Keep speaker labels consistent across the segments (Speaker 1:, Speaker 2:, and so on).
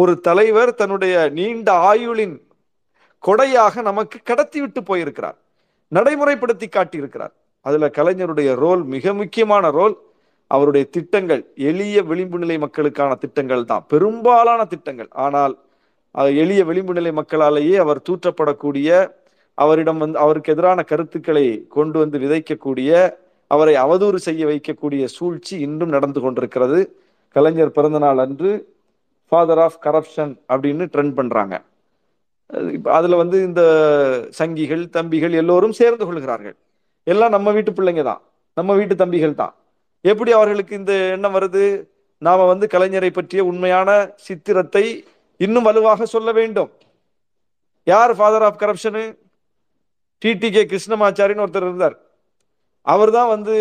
Speaker 1: ஒரு தலைவர் தன்னுடைய நீண்ட ஆயுளின் கொடையாக நமக்கு கடத்தி விட்டு போயிருக்கிறார். நடைமுறைப்படுத்தி காட்டியிருக்கிறார். அதுல கலைஞருடைய ரோல் மிக முக்கியமான ரோல். அவருடைய திட்டங்கள் எளிய விளிம்பு நிலை மக்களுக்கான திட்டங்கள் தான். பெரும்பாலான திட்டங்கள். ஆனால் எளிய விளிம்பு நிலை மக்களாலேயே அவர் தூற்றப்படக்கூடிய அவரிடம் வந்து அவருக்கு எதிரான கருத்துக்களை கொண்டு வந்து விதைக்கக்கூடிய அவரை அவதூறு செய்ய வைக்கக்கூடிய சூழ்ச்சி இன்றும் நடந்து கொண்டிருக்கிறது. கலைஞர் பிறந்தநாள் அன்று ஃபாதர் ஆஃப் கரப்ஷன் அப்படின்னு ட்ரெண்ட் பண்ணுறாங்க அதில் வந்து இந்த சங்கிகள் தம்பிகள் எல்லோரும் சேர்ந்து கொள்கிறார்கள். எல்லாம் நம்ம வீட்டு பிள்ளைங்க தான். நம்ம வீட்டு தம்பிகள் தான். எப்படி அவர்களுக்கு இந்த எண்ணம் வருது? நாம் வந்து கலைஞரை பற்றிய உண்மையான சித்திரத்தை இன்னும் வலுவாக சொல்ல வேண்டும். யார் ஃபாதர் ஆஃப் கரப்ஷனு டிடி கே கிருஷ்ணமாச்சாரின்னு ஒருத்தர் இருந்தார். அவர் தான் வந்து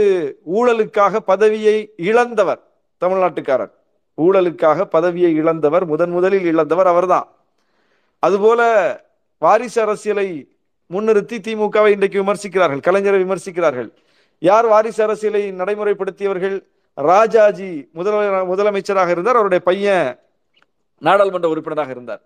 Speaker 1: ஊழலுக்காக பதவியை இழந்தவர் தமிழ்நாட்டுக்காரர். ஊழலுக்காக பதவியை இழந்தவர் முதன் முதலில் இழந்தவர் அவர்தான். அதுபோல வாரிசு அரசியலை முன்னிறுத்தி திமுகவை இன்றைக்கு விமர்சிக்கிறார்கள் கலைஞரை விமர்சிக்கிறார்கள். யார் வாரிசு அரசியலை நடைமுறைப்படுத்தியவர்கள்? ராஜாஜி முதல முதலமைச்சராக இருந்தார் அவருடைய பையன் நாடாளுமன்ற உறுப்பினராக இருந்தார்.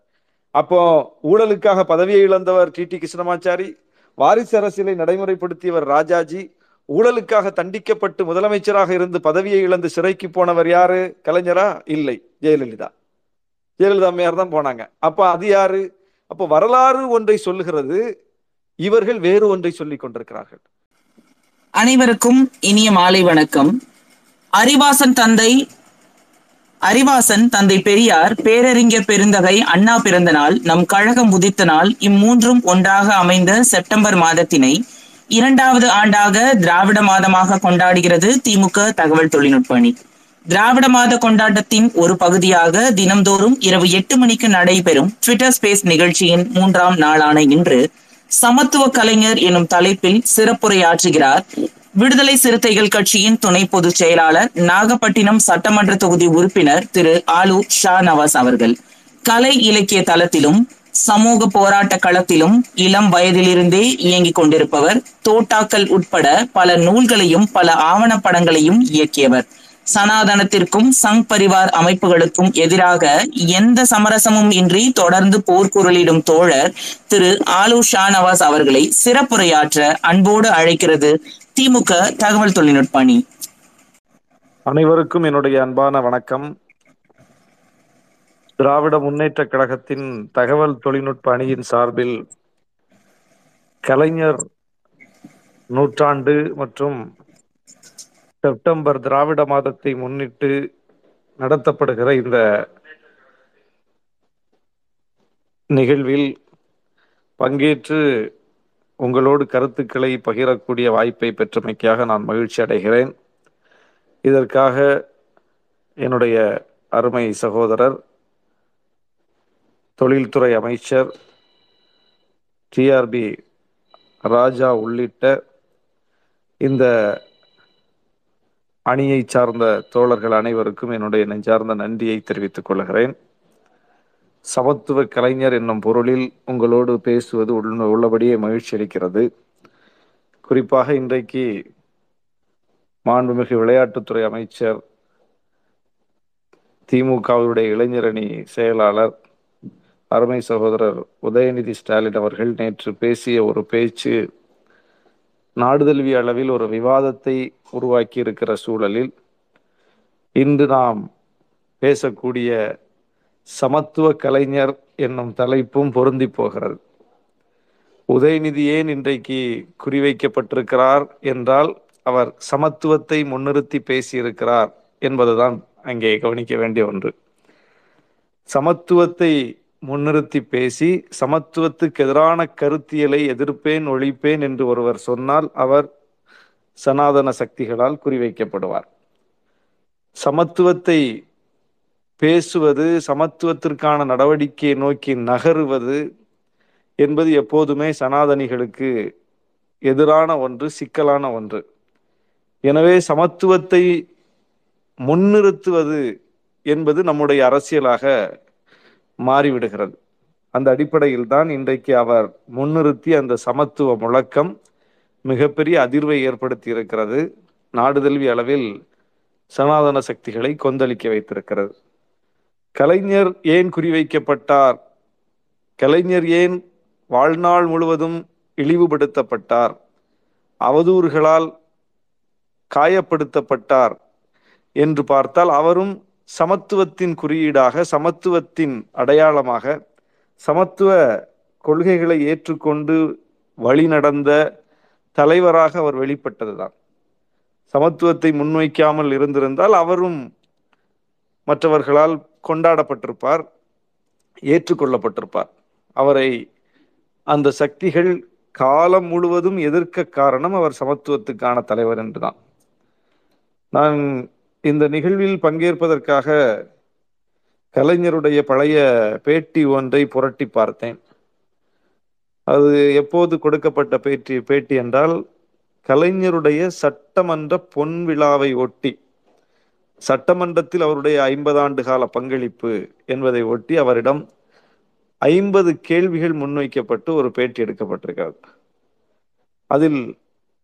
Speaker 1: அப்போ ஊழலுக்காக பதவியை இழந்தவர் டி டி கிருஷ்ணமாச்சாரி வாரிசு அரசியலை நடைமுறைப்படுத்தியவர் ராஜாஜி ஊழலுக்காக தண்டிக்கப்பட்டு முதலமைச்சராக இருந்து பதவியை இழந்து சிறைக்கு போனவர் யாரு? கலைஞரா? இல்லை. ஜெயலலிதா. ஜெயலலிதா அம்மையார் தான் போனாங்க. அப்ப அது யாரு? அப்போ வரலாறு ஒன்றை சொல்லுகிறது. இவர்கள் வேறு ஒன்றை சொல்லிக் கொண்டிருக்கிறார்கள்.
Speaker 2: அனைவருக்கும் இனிய மாலை வணக்கம். அறிவாசன் தந்தை அறிவாசன் தந்தை பெரியார் பேரறிஞர் பெருந்தகை அண்ணா பிறந்த நாள் நம் கழகம் உதித்த நாள் இம்மூன்றும் ஒன்றாக அமைந்த செப்டம்பர் மாதத்தினை இரண்டாவது ஆண்டாக திராவிட மாதமாக கொண்டாடுகிறது திமுக தகவல் தொழில்நுட்ப அணி. திராவிட மாத கொண்டாட்டத்தின் ஒரு பகுதியாக தினம்தோறும் இரவு எட்டு மணிக்கு நடைபெறும் ட்விட்டர் ஸ்பேஸ் நிகழ்ச்சியின் மூன்றாம் நாளான இன்று சமத்துவ கலைஞர் எனும் தலைப்பில் சிறப்புரையாற்றுகிறார். விடுதலை சிறுத்தைகள் கட்சியின் துணை பொதுச் செயலாளர் நாகப்பட்டினம் சட்டமன்ற தொகுதி உறுப்பினர் திரு ஆலு ஷா நவாஸ் அவர்கள். கலை இலக்கிய தளத்திலும் சமூக போராட்ட களத்திலும் இளம் வயதிலிருந்தே இயங்கிக் கொண்டிருப்பவர் தோட்டாக்கள் உட்பட பல நூல்களையும் பல ஆவணப்படங்களையும் இயக்கியவர். சனாதனத்திற்கும் சங் பரிவார் அமைப்புகளுக்கும் எதிராக எந்த சமரசமும் இன்றி தொடர்ந்து போர்க்குரலிடும் தோழர் திரு ஆலு ஷானவாஸ் அவர்களை சிறப்புரையாற்ற அன்போடு அழைக்கிறது திமுக தகவல் தொழில்நுட்ப அணி.
Speaker 1: அனைவருக்கும் என்னுடைய அன்பான வணக்கம். திராவிட முன்னேற்ற கழகத்தின் தகவல் தொழில்நுட்ப அணியின் சார்பில் கலைஞர் நூற்றாண்டு மற்றும் செப்டம்பர் திராவிட மாதத்தை முன்னிட்டு நடத்தப்படுகிற இந்த நிகழ்வில் பங்கேற்று உங்களோடு கருத்துக்களை பகிரக்கூடிய வாய்ப்பை பெற்றமைக்காக நான் மகிழ்ச்சி அடைகிறேன். இதற்காக என்னுடைய அருமை சகோதரர் தொழில்துறை அமைச்சர் டிஆர்பி ராஜா உள்ளிட்ட இந்த அணியை சார்ந்த தோழர்கள் அனைவருக்கும் என்னுடைய நெஞ்சார்ந்த நன்றியை தெரிவித்துக் கொள்கிறேன். சமத்துவ கலைஞர் என்னும் பொருளில் உங்களோடு பேசுவது உள்ளபடியே மகிழ்ச்சி அளிக்கிறது. குறிப்பாக இன்றைக்கு மாண்புமிகு விளையாட்டுத்துறை அமைச்சர் திமுகவுடைய இளைஞரணி செயலாளர் அருமை சகோதரர் உதயநிதி ஸ்டாலின் அவர்கள் நேற்று பேசிய ஒரு பேச்சு நாடுதழுவிய அளவில் ஒரு விவாதத்தை உருவாக்கி இருக்கிற சூழலில் இன்று நாம் பேசக்கூடிய சமத்துவ கலைஞர் என்னும் தலைப்பும் பொருந்தி போகிறது. உதயநிதி ஏன் இன்றைக்கு குறிவைக்கப்பட்டிருக்கிறார் என்றால் அவர் சமத்துவத்தை முன்னிறுத்தி பேசியிருக்கிறார் என்பதுதான் அங்கே கவனிக்க வேண்டிய ஒன்று. சமத்துவத்தை முன்னிறுத்தி பேசி சமத்துவத்துக்கு எதிரான கருத்தியலை எதிர்ப்பேன் ஒழிப்பேன் என்று ஒருவர் சொன்னால் அவர் சனாதன சக்திகளால் குறிவைக்கப்படுவார். சமத்துவத்தை பேசுவது சமத்துவத்திற்கான நடவடிக்கையை நோக்கி நகருவது என்பது எப்போதுமே சனாதனிகளுக்கு எதிரான ஒன்று சிக்கலான ஒன்று. எனவே சமத்துவத்தை முன்னிறுத்துவது என்பது நம்முடைய அரசியலாக மாறிவிடுகிறது. அந்த அடிப்படையில் தான் இன்றைக்கு அவர் முன்னிறுத்தி அந்த சமத்துவ முழக்கம் மிகப்பெரிய அதிர்வை ஏற்படுத்தி இருக்கிறது நாடுதல்வி அளவில் சனாதன சக்திகளை கொந்தளிக்க வைத்திருக்கிறது. கலைஞர் ஏன் குறிவைக்கப்பட்டார்? கலைஞர் ஏன் வாழ்நாள் முழுவதும் இழிவுபடுத்தப்பட்டார்? அவதூறுகளால் காயப்படுத்தப்பட்டார் என்று பார்த்தால் அவரும் சமத்துவத்தின் குறியீடாக சமத்துவத்தின் அடையாளமாக சமத்துவ கொள்கைகளை ஏற்றுக்கொண்டு வழிநடந்த தலைவராக அவர் வெளிப்பட்டதுதான். சமத்துவத்தை முன்வைக்காமல் இருந்திருந்தால் அவரும் மற்றவர்களால் கொண்டாடப்பட்டிருப்பார் ஏற்றுக்கொள்ளப்பட்டிருப்பார். அவரை அந்த சக்திகள் காலம் முழுவதும் எதிர்க்க காரணம் அவர் சமத்துவத்துக்கான தலைவர் என்றுதான். நான் இந்த நிகழ்வில் பங்கேற்பதற்காக கலைஞருடைய பழைய பேட்டி ஒன்றை புரட்டி பார்த்தேன். அது எப்போது கொடுக்கப்பட்ட பேட்டி பேட்டி என்றால் கலைஞருடைய சட்டமன்ற பொன் விழாவை ஒட்டி சட்டமன்றத்தில் அவருடைய ஐம்பது ஆண்டு கால பங்களிப்பு என்பதை ஒட்டி அவரிடம் ஐம்பது கேள்விகள் முன்வைக்கப்பட்டு ஒரு பேட்டி எடுக்கப்பட்டிருக்கிறது. அதில்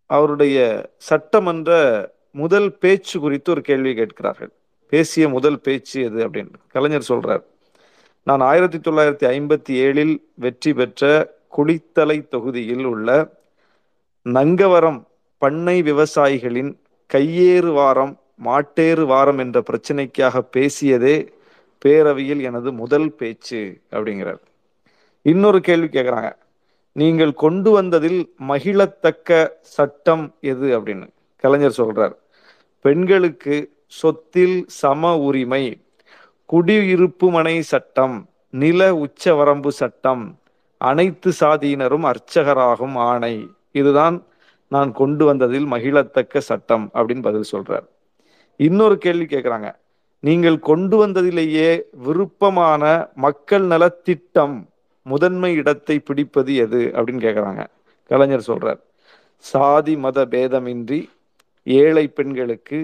Speaker 1: அவருடைய சட்டமன்ற முதல் பேச்சு குறித்து ஒரு கேள்வி கேட்கிறார்கள். பேசிய முதல் பேச்சு எது அப்படின்னு. கலைஞர் சொல்றார் நான் ஆயிரத்தி தொள்ளாயிரத்தி ஐம்பத்தி ஏழில் வெற்றி பெற்ற குளித்தலை தொகுதியில் உள்ள நங்கவரம் பண்ணை விவசாயிகளின் கையேறு வாரம் மாட்டேறு வாரம் என்ற பிரச்சனைக்காக பேசியதே பேரவையில் எனது முதல் பேச்சு அப்படிங்கிறார். இன்னொரு கேள்வி கேட்குறாங்க நீங்கள் கொண்டு வந்ததில் மகிழத்தக்க சட்டம் எது? அப்படின்னு. கலைஞர் சொல்றார் பெண்களுக்கு சொத்தில் சம உரிமை குடியிருப்பு மனை சட்டம் நில உச்சவரம்பு சட்டம் அனைத்து சாதியினரும் அர்ச்சகராகும் ஆணை. இதுதான் நான் கொண்டு வந்ததில் மகிழத்தக்க சட்டம் அப்படின்னு பதில் சொல்றார். இன்னொரு கேள்வி கேட்குறாங்க நீங்கள் கொண்டு வந்ததிலேயே விருப்பமான மக்கள் நலத்திட்டம் முதன்மை இடத்தை பிடிப்பது எது அப்படின்னு கேட்குறாங்க கலைஞர் சொல்றார். சாதி மத பேதமின்றி ஏழை பெண்களுக்கு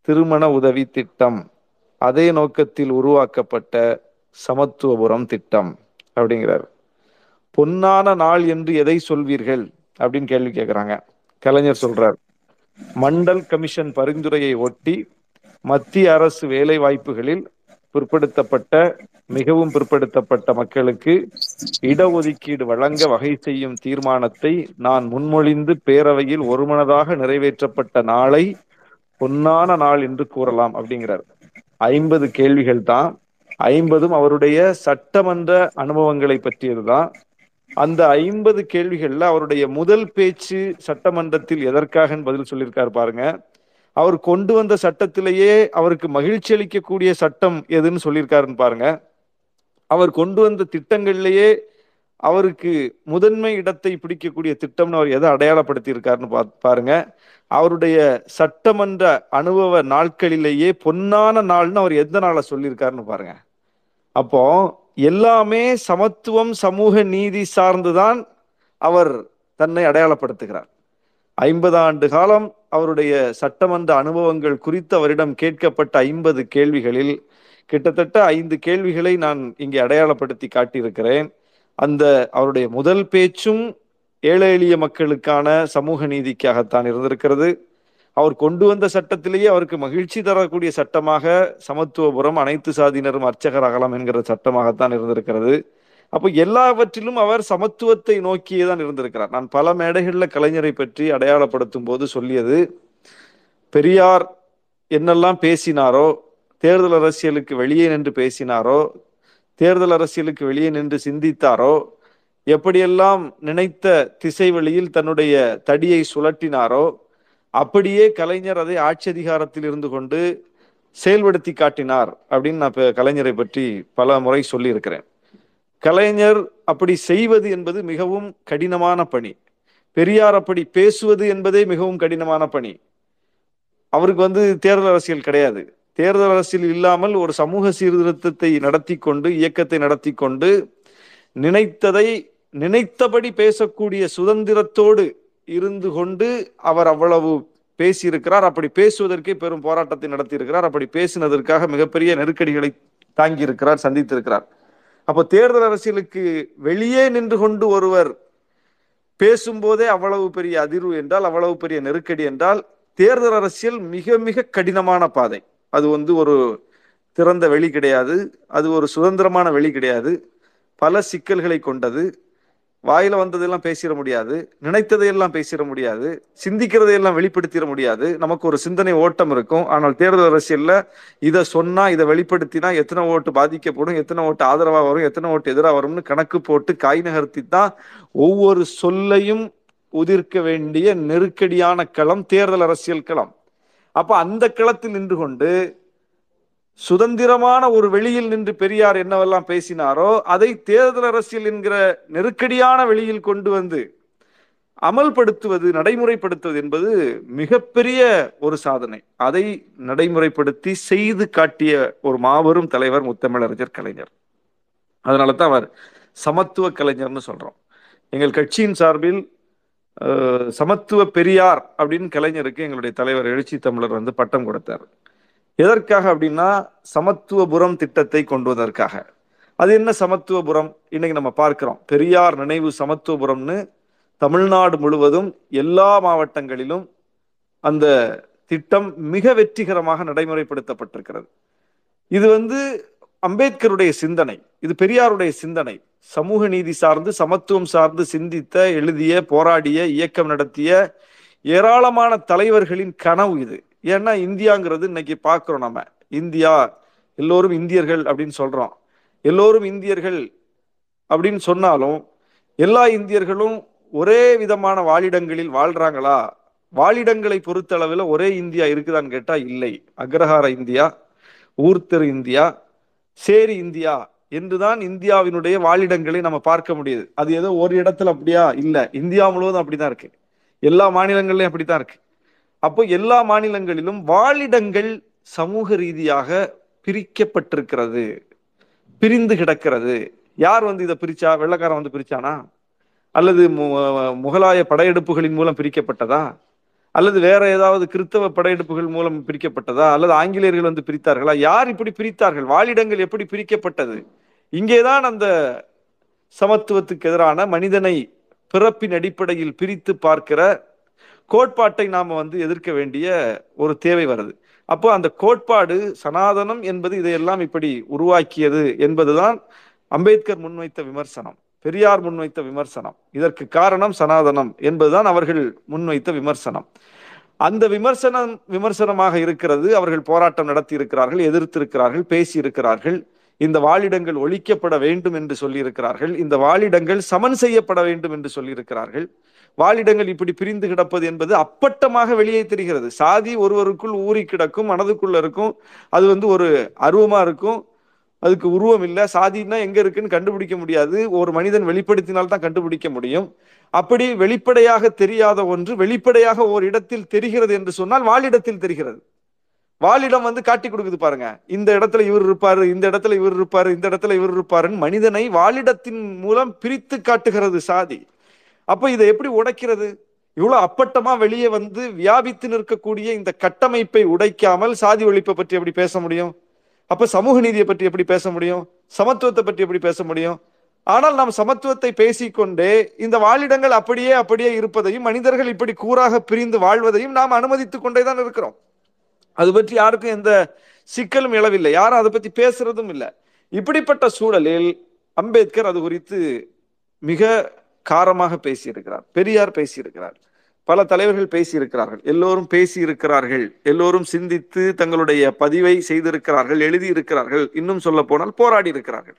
Speaker 1: திருமண உதவி திட்டம். அதே நோக்கத்தில் உருவாக்கப்பட்ட சமத்துவபுரம் திட்டம் அப்படிங்கிறார். பொன்னான நாள் என்று எதை சொல்வீர்கள் அப்படின்னு கேள்வி கேட்குறாங்க கலைஞர் சொல்றார். மண்டல் கமிஷன் பரிந்துரையை ஒட்டி மத்திய அரசு வேலை வாய்ப்புகளில் பிற்படுத்தப்பட்ட மிகவும் பிற்படுத்தப்பட்ட மக்களுக்கு இடஒதுக்கீடு வழங்க வகை செய்யும் தீர்மானத்தை நான் முன்மொழிந்து பேரவையில் ஒருமனதாக நிறைவேற்றப்பட்ட நாளை பொன்னான நாள் என்று கூறலாம் அப்படிங்கிறார். ஐம்பது கேள்விகள் தான். ஐம்பதும் அவருடைய சட்டமன்ற அனுபவங்களை பற்றியதுதான். அந்த ஐம்பது கேள்விகள்ல அவருடைய முதல் பேச்சு சட்டமன்றத்தில் எதற்காக பதில் சொல்லியிருக்காரு பாருங்க. அவர் கொண்டு வந்த சட்டத்திலேயே அவருக்கு மகிழ்ச்சி அளிக்கக்கூடிய சட்டம் எதுன்னு சொல்லியிருக்காருன்னு பாருங்க. அவர் கொண்டு வந்த திட்டங்கள்லேயே அவருக்கு முதன்மை இடத்தை பிடிக்கக்கூடிய திட்டம்னு அவர் எதை அடையாளப்படுத்தி இருக்காருன்னு பா பாருங்க. அவருடைய சட்டமன்ற அனுபவ நாட்களிலேயே பொன்னான நாள்னு அவர் எந்த நாளை சொல்லியிருக்காருன்னு பாருங்க. அப்போ எல்லாமே சமத்துவம் சமூக நீதி சார்ந்துதான் அவர் தன்னை அடையாளப்படுத்துகிறார். ஐம்பது ஆண்டு காலம் அவருடைய சட்டமன்ற அனுபவங்கள் குறித்து அவரிடம் கேட்கப்பட்ட ஐம்பது கேள்விகளில் கிட்டத்தட்ட ஐந்து கேள்விகளை நான் இங்கே அடையாளப்படுத்தி காட்டியிருக்கிறேன். அந்த அவருடைய முதல் பேச்சும் ஏழை எளிய மக்களுக்கான சமூக நீதிக்காகத்தான் இருந்திருக்கிறது. அவர் கொண்டு வந்த சட்டத்திலேயே அவருக்கு மகிழ்ச்சி தரக்கூடிய சட்டமாக சமத்துவபுரம் அனைத்து சாதியினரும் அர்ச்சகர் அகலம் என்கிற சட்டமாகத்தான் இருந்திருக்கிறது. அப்போ எல்லாவற்றிலும் அவர் சமத்துவத்தை நோக்கியே தான் இருந்திருக்கிறார். நான் பல மேடைகளில் கலைஞரை பற்றி அடையாளப்படுத்தும் போது சொல்லியது பெரியார் என்னெல்லாம் பேசினாரோ தேர்தல் அரசியலுக்கு வெளியே நின்று பேசினாரோ தேர்தல் அரசியலுக்கு வெளியே நின்று சிந்தித்தாரோ எப்படியெல்லாம் நினைத்த திசை வழியில் தன்னுடைய தடியை சுழட்டினாரோ அப்படியே கலைஞர் அதை ஆட்சி அதிகாரத்தில் இருந்து கொண்டு செயல்படுத்தி காட்டினார் அப்படின்னு நான் இப்போ கலைஞரை பற்றி பல முறை சொல்லியிருக்கிறேன். கலைஞர் அப்படி செய்வது என்பது மிகவும் கடினமான பணி. பெரியார் அப்படி பேசுவது என்பதே மிகவும் கடினமான பணி. அவருக்கு வந்து தேர்தல் அரசியல் கிடையாது. தேர்தல் அரசியல் இல்லாமல் ஒரு சமூக சீர்திருத்தத்தை நடத்தி கொண்டு இயக்கத்தை நடத்தி கொண்டு நினைத்ததை நினைத்தபடி பேசக்கூடிய சுதந்திரத்தோடு இருந்து கொண்டு அவர் அவ்வளவு பேசியிருக்கிறார். அப்படி பேசுவதற்கே பெரும் போராட்டத்தை நடத்தியிருக்கிறார். அப்படி பேசினதற்காக மிகப்பெரிய நெருக்கடிகளை தாங்கி இருக்கிறார் சந்தித்திருக்கிறார். அப்போ தேர்தல் அரசியலுக்கு வெளியே நின்று கொண்டு ஒருவர் பேசும்போதே அவ்வளவு பெரிய அதிர்வு என்றால் அவ்வளவு பெரிய நெருக்கடி என்றால் தேர்தல் அரசியல் மிக மிக கடினமான பாதை. அது வந்து ஒரு திறந்த வெளி கிடையாது. அது ஒரு சுதந்திரமான வெளி கிடையாது. பல சிக்கல்களை கொண்டது. வாயில வந்ததெல்லாம் பேசிட முடியாது. நினைத்ததையெல்லாம் பேசிட முடியாது. சிந்திக்கிறதையெல்லாம் வெளிப்படுத்திட முடியாது. நமக்கு ஒரு சிந்தனை ஓட்டம் இருக்கும். ஆனால் தேர்தல் அரசியல்ல இதை சொன்னா இதை வெளிப்படுத்தினா எத்தனை ஓட்டு பாதிக்கப்படும் எத்தனை ஓட்டு ஆதரவா வரும் எத்தனை ஓட்டு எதிராக வரும்னு கணக்கு போட்டு காய் நகர்த்தி தான் ஒவ்வொரு சொல்லையும் உதிர்க்க வேண்டிய நெருக்கடியான களம் தேர்தல் அரசியல் களம். அப்ப அந்த களத்தில் நின்று கொண்டு சுதந்திரமான ஒரு வெளியில் நின்று பெரியார் என்னவெல்லாம் பேசினாரோ அதை தேர்தல் அரசியல் என்கிற நெருக்கடியான வெளியில் கொண்டு வந்து அமல்படுத்துவது நடைமுறைப்படுத்துவது என்பது மிகப்பெரிய ஒரு சாதனை. அதை நடைமுறைப்படுத்தி செய்து காட்டிய ஒரு மாபெரும் தலைவர் முத்தமிழறிஞர் கலைஞர். அதனால தான் அவர் சமத்துவ கலைஞர்னு சொல்றோம். எங்கள் கட்சியின் சார்பில் சமத்துவ பெரியார் அப்படின்னு கலைஞருக்கு எங்களுடைய தலைவர் எழுச்சி தமிழர் வந்து பட்டம் கொடுத்தார். எதற்காக அப்படின்னா சமத்துவபுரம் திட்டத்தை கொண்டு வந்ததற்காக. அது என்ன சமத்துவபுரம்? இன்னைக்கு நம்ம பார்க்கிறோம். பெரியார் நினைவு சமத்துவபுரம்னு தமிழ்நாடு முழுவதும் எல்லா மாவட்டங்களிலும் அந்த திட்டம் மிக வெற்றிகரமாக நடைமுறைப்படுத்தப்பட்டிருக்கிறது. இது வந்து அம்பேத்கருடைய சிந்தனை. இது பெரியாருடைய சிந்தனை. சமூக நீதி சார்ந்து சமத்துவம் சார்ந்து சிந்தித்த எழுதிய போராடிய இயக்கம் நடத்திய ஏராளமான தலைவர்களின் கனவு இது. ஏன்னா இந்தியாங்கிறது இன்னைக்கு பார்க்குறோம் நம்ம இந்தியா எல்லோரும் இந்தியர்கள் அப்படின்னு சொல்கிறோம் எல்லோரும் இந்தியர்கள் அப்படின்னு சொன்னாலும் எல்லா இந்தியர்களும் ஒரே விதமான வாழிடங்களில் வாழ்கிறாங்களா வாழிடங்களை பொறுத்தளவில் ஒரே இந்தியா இருக்குதான்னு கேட்டால் இல்லை. அக்ரஹார இந்தியா ஊர்த்தர் இந்தியா சேரி இந்தியா என்றுதான் இந்தியாவினுடைய வாழிடங்களை நம்ம பார்க்க முடியுது. அது ஏதோ ஒரு இடத்துல அப்படியா? இல்ல. இந்தியா முழுவதும் அப்படிதான் இருக்கு. எல்லா மாநிலங்கள்லயும் அப்படித்தான் இருக்கு. அப்போ எல்லா மாநிலங்களிலும் வாழிடங்கள் சமூக ரீதியாக பிரிக்கப்பட்டிருக்கிறது. பிரிந்து கிடக்கிறது. யார் வந்து இதை பிரிச்சா? வெள்ளக்காரன் வந்து பிரிச்சானா? அல்லது மு- முகலாய படையெடுப்புகளின் மூலம் பிரிக்கப்பட்டதா? அல்லது வேற ஏதாவது கிறிஸ்தவ படையெடுப்புகள் மூலம் பிரிக்கப்பட்டதா? அல்லது ஆங்கிலேயர்கள் வந்து பிரித்தார்களா? யார் இப்படி பிரித்தார்கள்? வாழிடங்கள் எப்படி பிரிக்கப்பட்டது? இங்கேதான் அந்த சமத்துவத்துக்கு எதிரான மனிதனை பிறப்பின் அடிப்படையில் பிரித்து பார்க்கிற கோட்பாட்டை நாம் வந்து எதிர்க்க வேண்டிய ஒரு தேவை வருது. அப்போ அந்த கோட்பாடு சனாதனம் என்பது இதையெல்லாம் இப்படி உருவாக்கியது என்பதுதான் அம்பேத்கர் முன்வைத்த விமர்சனம். பெரியார் முன்வைத்த விமர்சனம். இதற்கு காரணம் சனாதனம் என்பதுதான் அவர்கள் முன்வைத்த விமர்சனம். அந்த விமர்சனம் விமர்சனமாக இருக்கிறது. அவர்கள் போராட்டம் நடத்தி இருக்கிறார்கள் எதிர்த்திருக்கிறார்கள் பேசி இருக்கிறார்கள் இந்த வாழிடங்கள் ஒழிக்கப்பட வேண்டும் என்று சொல்லியிருக்கிறார்கள். இந்த வாழிடங்கள் சமன் செய்யப்பட வேண்டும் என்று சொல்லியிருக்கிறார்கள். வாழிடங்கள் இப்படி பிரிந்து கிடப்பது என்பது அப்பட்டமாக வெளியே தெரிகிறது. சாதி ஒருவருக்குள் ஊறி கிடக்கும் மனதுக்குள்ள இருக்கும். அது வந்து ஒரு அருவமா இருக்கும். அதுக்கு உருவம் இல்லை சாதின்னா எங்க இருக்குன்னு கண்டுபிடிக்க முடியாது. ஒரு மனிதன் வெளிப்படுத்தினால் தான் கண்டுபிடிக்க முடியும். அப்படி வெளிப்படையாக தெரியாத ஒன்று வெளிப்படையாக ஒரு இடத்தில் தெரிகிறது என்று சொன்னால் வாழிடத்தில் தெரிகிறது. வாழிடம் வந்து காட்டி கொடுக்குது பாருங்க. இந்த இடத்துல இவர் இருப்பாரு இந்த இடத்துல இவர் இருப்பாரு இந்த இடத்துல இவர் இருப்பாருன்னு மனிதனை வாழிடத்தின் மூலம் பிரித்து காட்டுகிறது சாதி. அப்ப இதை எப்படி உடைக்கிறது? இவ்வளவு அப்பட்டமா வெளியே வந்து வியாபித்து நிற்கக்கூடிய இந்த கட்டமைப்பை உடைக்காமல் சாதி ஒழிப்பை பற்றி எப்படி பேச முடியும்? அப்ப சமூக நீதியை பற்றி எப்படி பேச முடியும்? சமத்துவத்தை பற்றி எப்படி பேச முடியும்? ஆனால் நாம் சமத்துவத்தை பேசிக்கொண்டே இந்த வாழிடங்கள் அப்படியே அப்படியே இருப்பதையும் மனிதர்கள் இப்படி கூறாக பிரிந்து வாழ்வதையும் நாம் அனுமதித்துக் கொண்டே தான் இருக்கிறோம். அது பற்றி யாருக்கும் எந்த சிக்கலும் இழவில்லை யாரும் அதை பற்றி பேசுறதும் இல்லை. இப்படிப்பட்ட சூழலில் அம்பேத்கர் அது குறித்து மிக காரமாக பேசியிருக்கிறார் பெரியார் பேசியிருக்கிறார். பல தலைவர்கள் பேசியிருக்கிறார்கள். எல்லோரும் பேசியிருக்கிறார்கள். எல்லோரும் சிந்தித்து தங்களுடைய பதிவை செய்திருக்கிறார்கள் எழுதியிருக்கிறார்கள். இன்னும் சொல்ல போனால் போராடி இருக்கிறார்கள்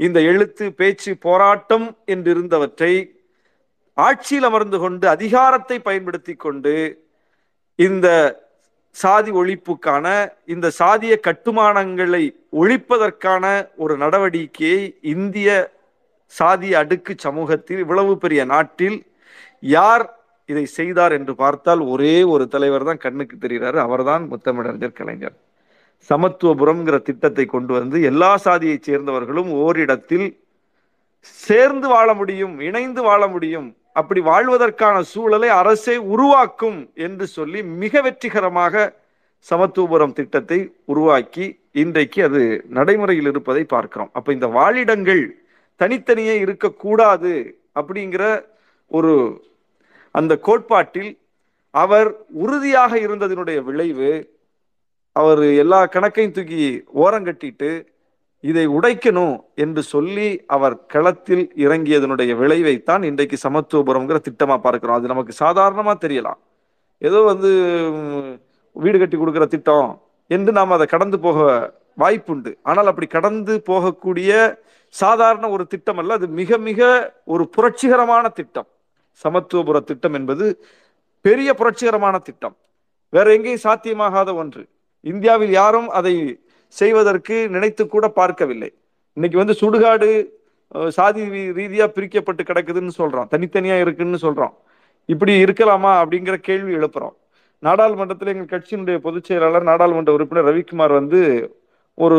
Speaker 1: இந்த எழுத்து பேச்சு போராட்டம் என்றிருந்தவற்றை ஆட்சியில் அமர்ந்து கொண்டு அதிகாரத்தை பயன்படுத்தி கொண்டு இந்த சாதி ஒழிப்புக்கான இந்த சாதிய கட்டுமானங்களை ஒழிப்பதற்கான ஒரு நடவடிக்கையை இந்திய சாதி அடுக்கு சமூகத்தில் இவ்வளவு பெரிய நாட்டில் யார் இதை செய்தார் என்று பார்த்தால் ஒரே ஒரு தலைவர் தான் கண்ணுக்கு தெரிகிறாரு. அவர்தான் முத்தமிழறிஞர் கலைஞர். சமத்துவபுரம்ங்கிற திட்டத்தை கொண்டு வந்து எல்லா சாதியைச் சேர்ந்தவர்களும் ஓரிடத்தில் சேர்ந்து வாழ முடியும் இணைந்து வாழ முடியும் அப்படி வாழ்வதற்கான சூழலை அரசே உருவாக்கும் என்று சொல்லி மிக வெற்றிகரமாக சமத்துவபுரம் திட்டத்தை உருவாக்கி இன்றைக்கு அது நடைமுறையில் இருப்பதை பார்க்கிறோம். அப்ப இந்த வாழிடங்கள் தனித்தனியே இருக்கக்கூடாது அப்படிங்கிற ஒரு அந்த கோட்பாட்டில் அவர் உறுதியாக இருந்ததினுடைய விளைவு அவர் எல்லா கணக்கையும் தூக்கி ஓரங்கட்டிட்டு இதை உடைக்கணும் என்று சொல்லி அவர் களத்தில் இறங்கியதனுடைய விளைவைத்தான் இன்றைக்கு சமத்துவபுரம்ங்கிற திட்டமா பார்க்கிறோம். அது நமக்கு சாதாரணமா தெரியலாம். ஏதோ வந்து வீடு கட்டி கொடுக்குற திட்டம் என்று நாம் அதை கடந்து போக வாய்ப்புண்டு. ஆனால் அப்படி கடந்து போகக்கூடிய சாதாரண ஒரு திட்டம் அல்ல அது மிக மிக ஒரு புரட்சிகரமான திட்டம். சமத்துவபுர திட்டம் என்பது பெரிய புரட்சிகரமான திட்டம். வேற எங்கேயும் சாத்தியமாகாத ஒன்று. இந்தியாவில் யாரும் அதை செய்வதற்கு நினைத்து கூட பார்க்கவில்லை. இன்னைக்கு வந்து சுடுகாடு சாதி ரீதியா பிரிக்கப்பட்டு கிடக்குதுன்னு சொல்றோம். தனித்தனியா இருக்குன்னு சொல்றோம். இப்படி இருக்கலாமா அப்படிங்கிற கேள்வி எழுப்புறோம். நாடாளுமன்றத்தில் எங்கள் கட்சியினுடைய பொதுச் செயலாளர் நாடாளுமன்ற உறுப்பினர் ரவிக்குமார் வந்து ஒரு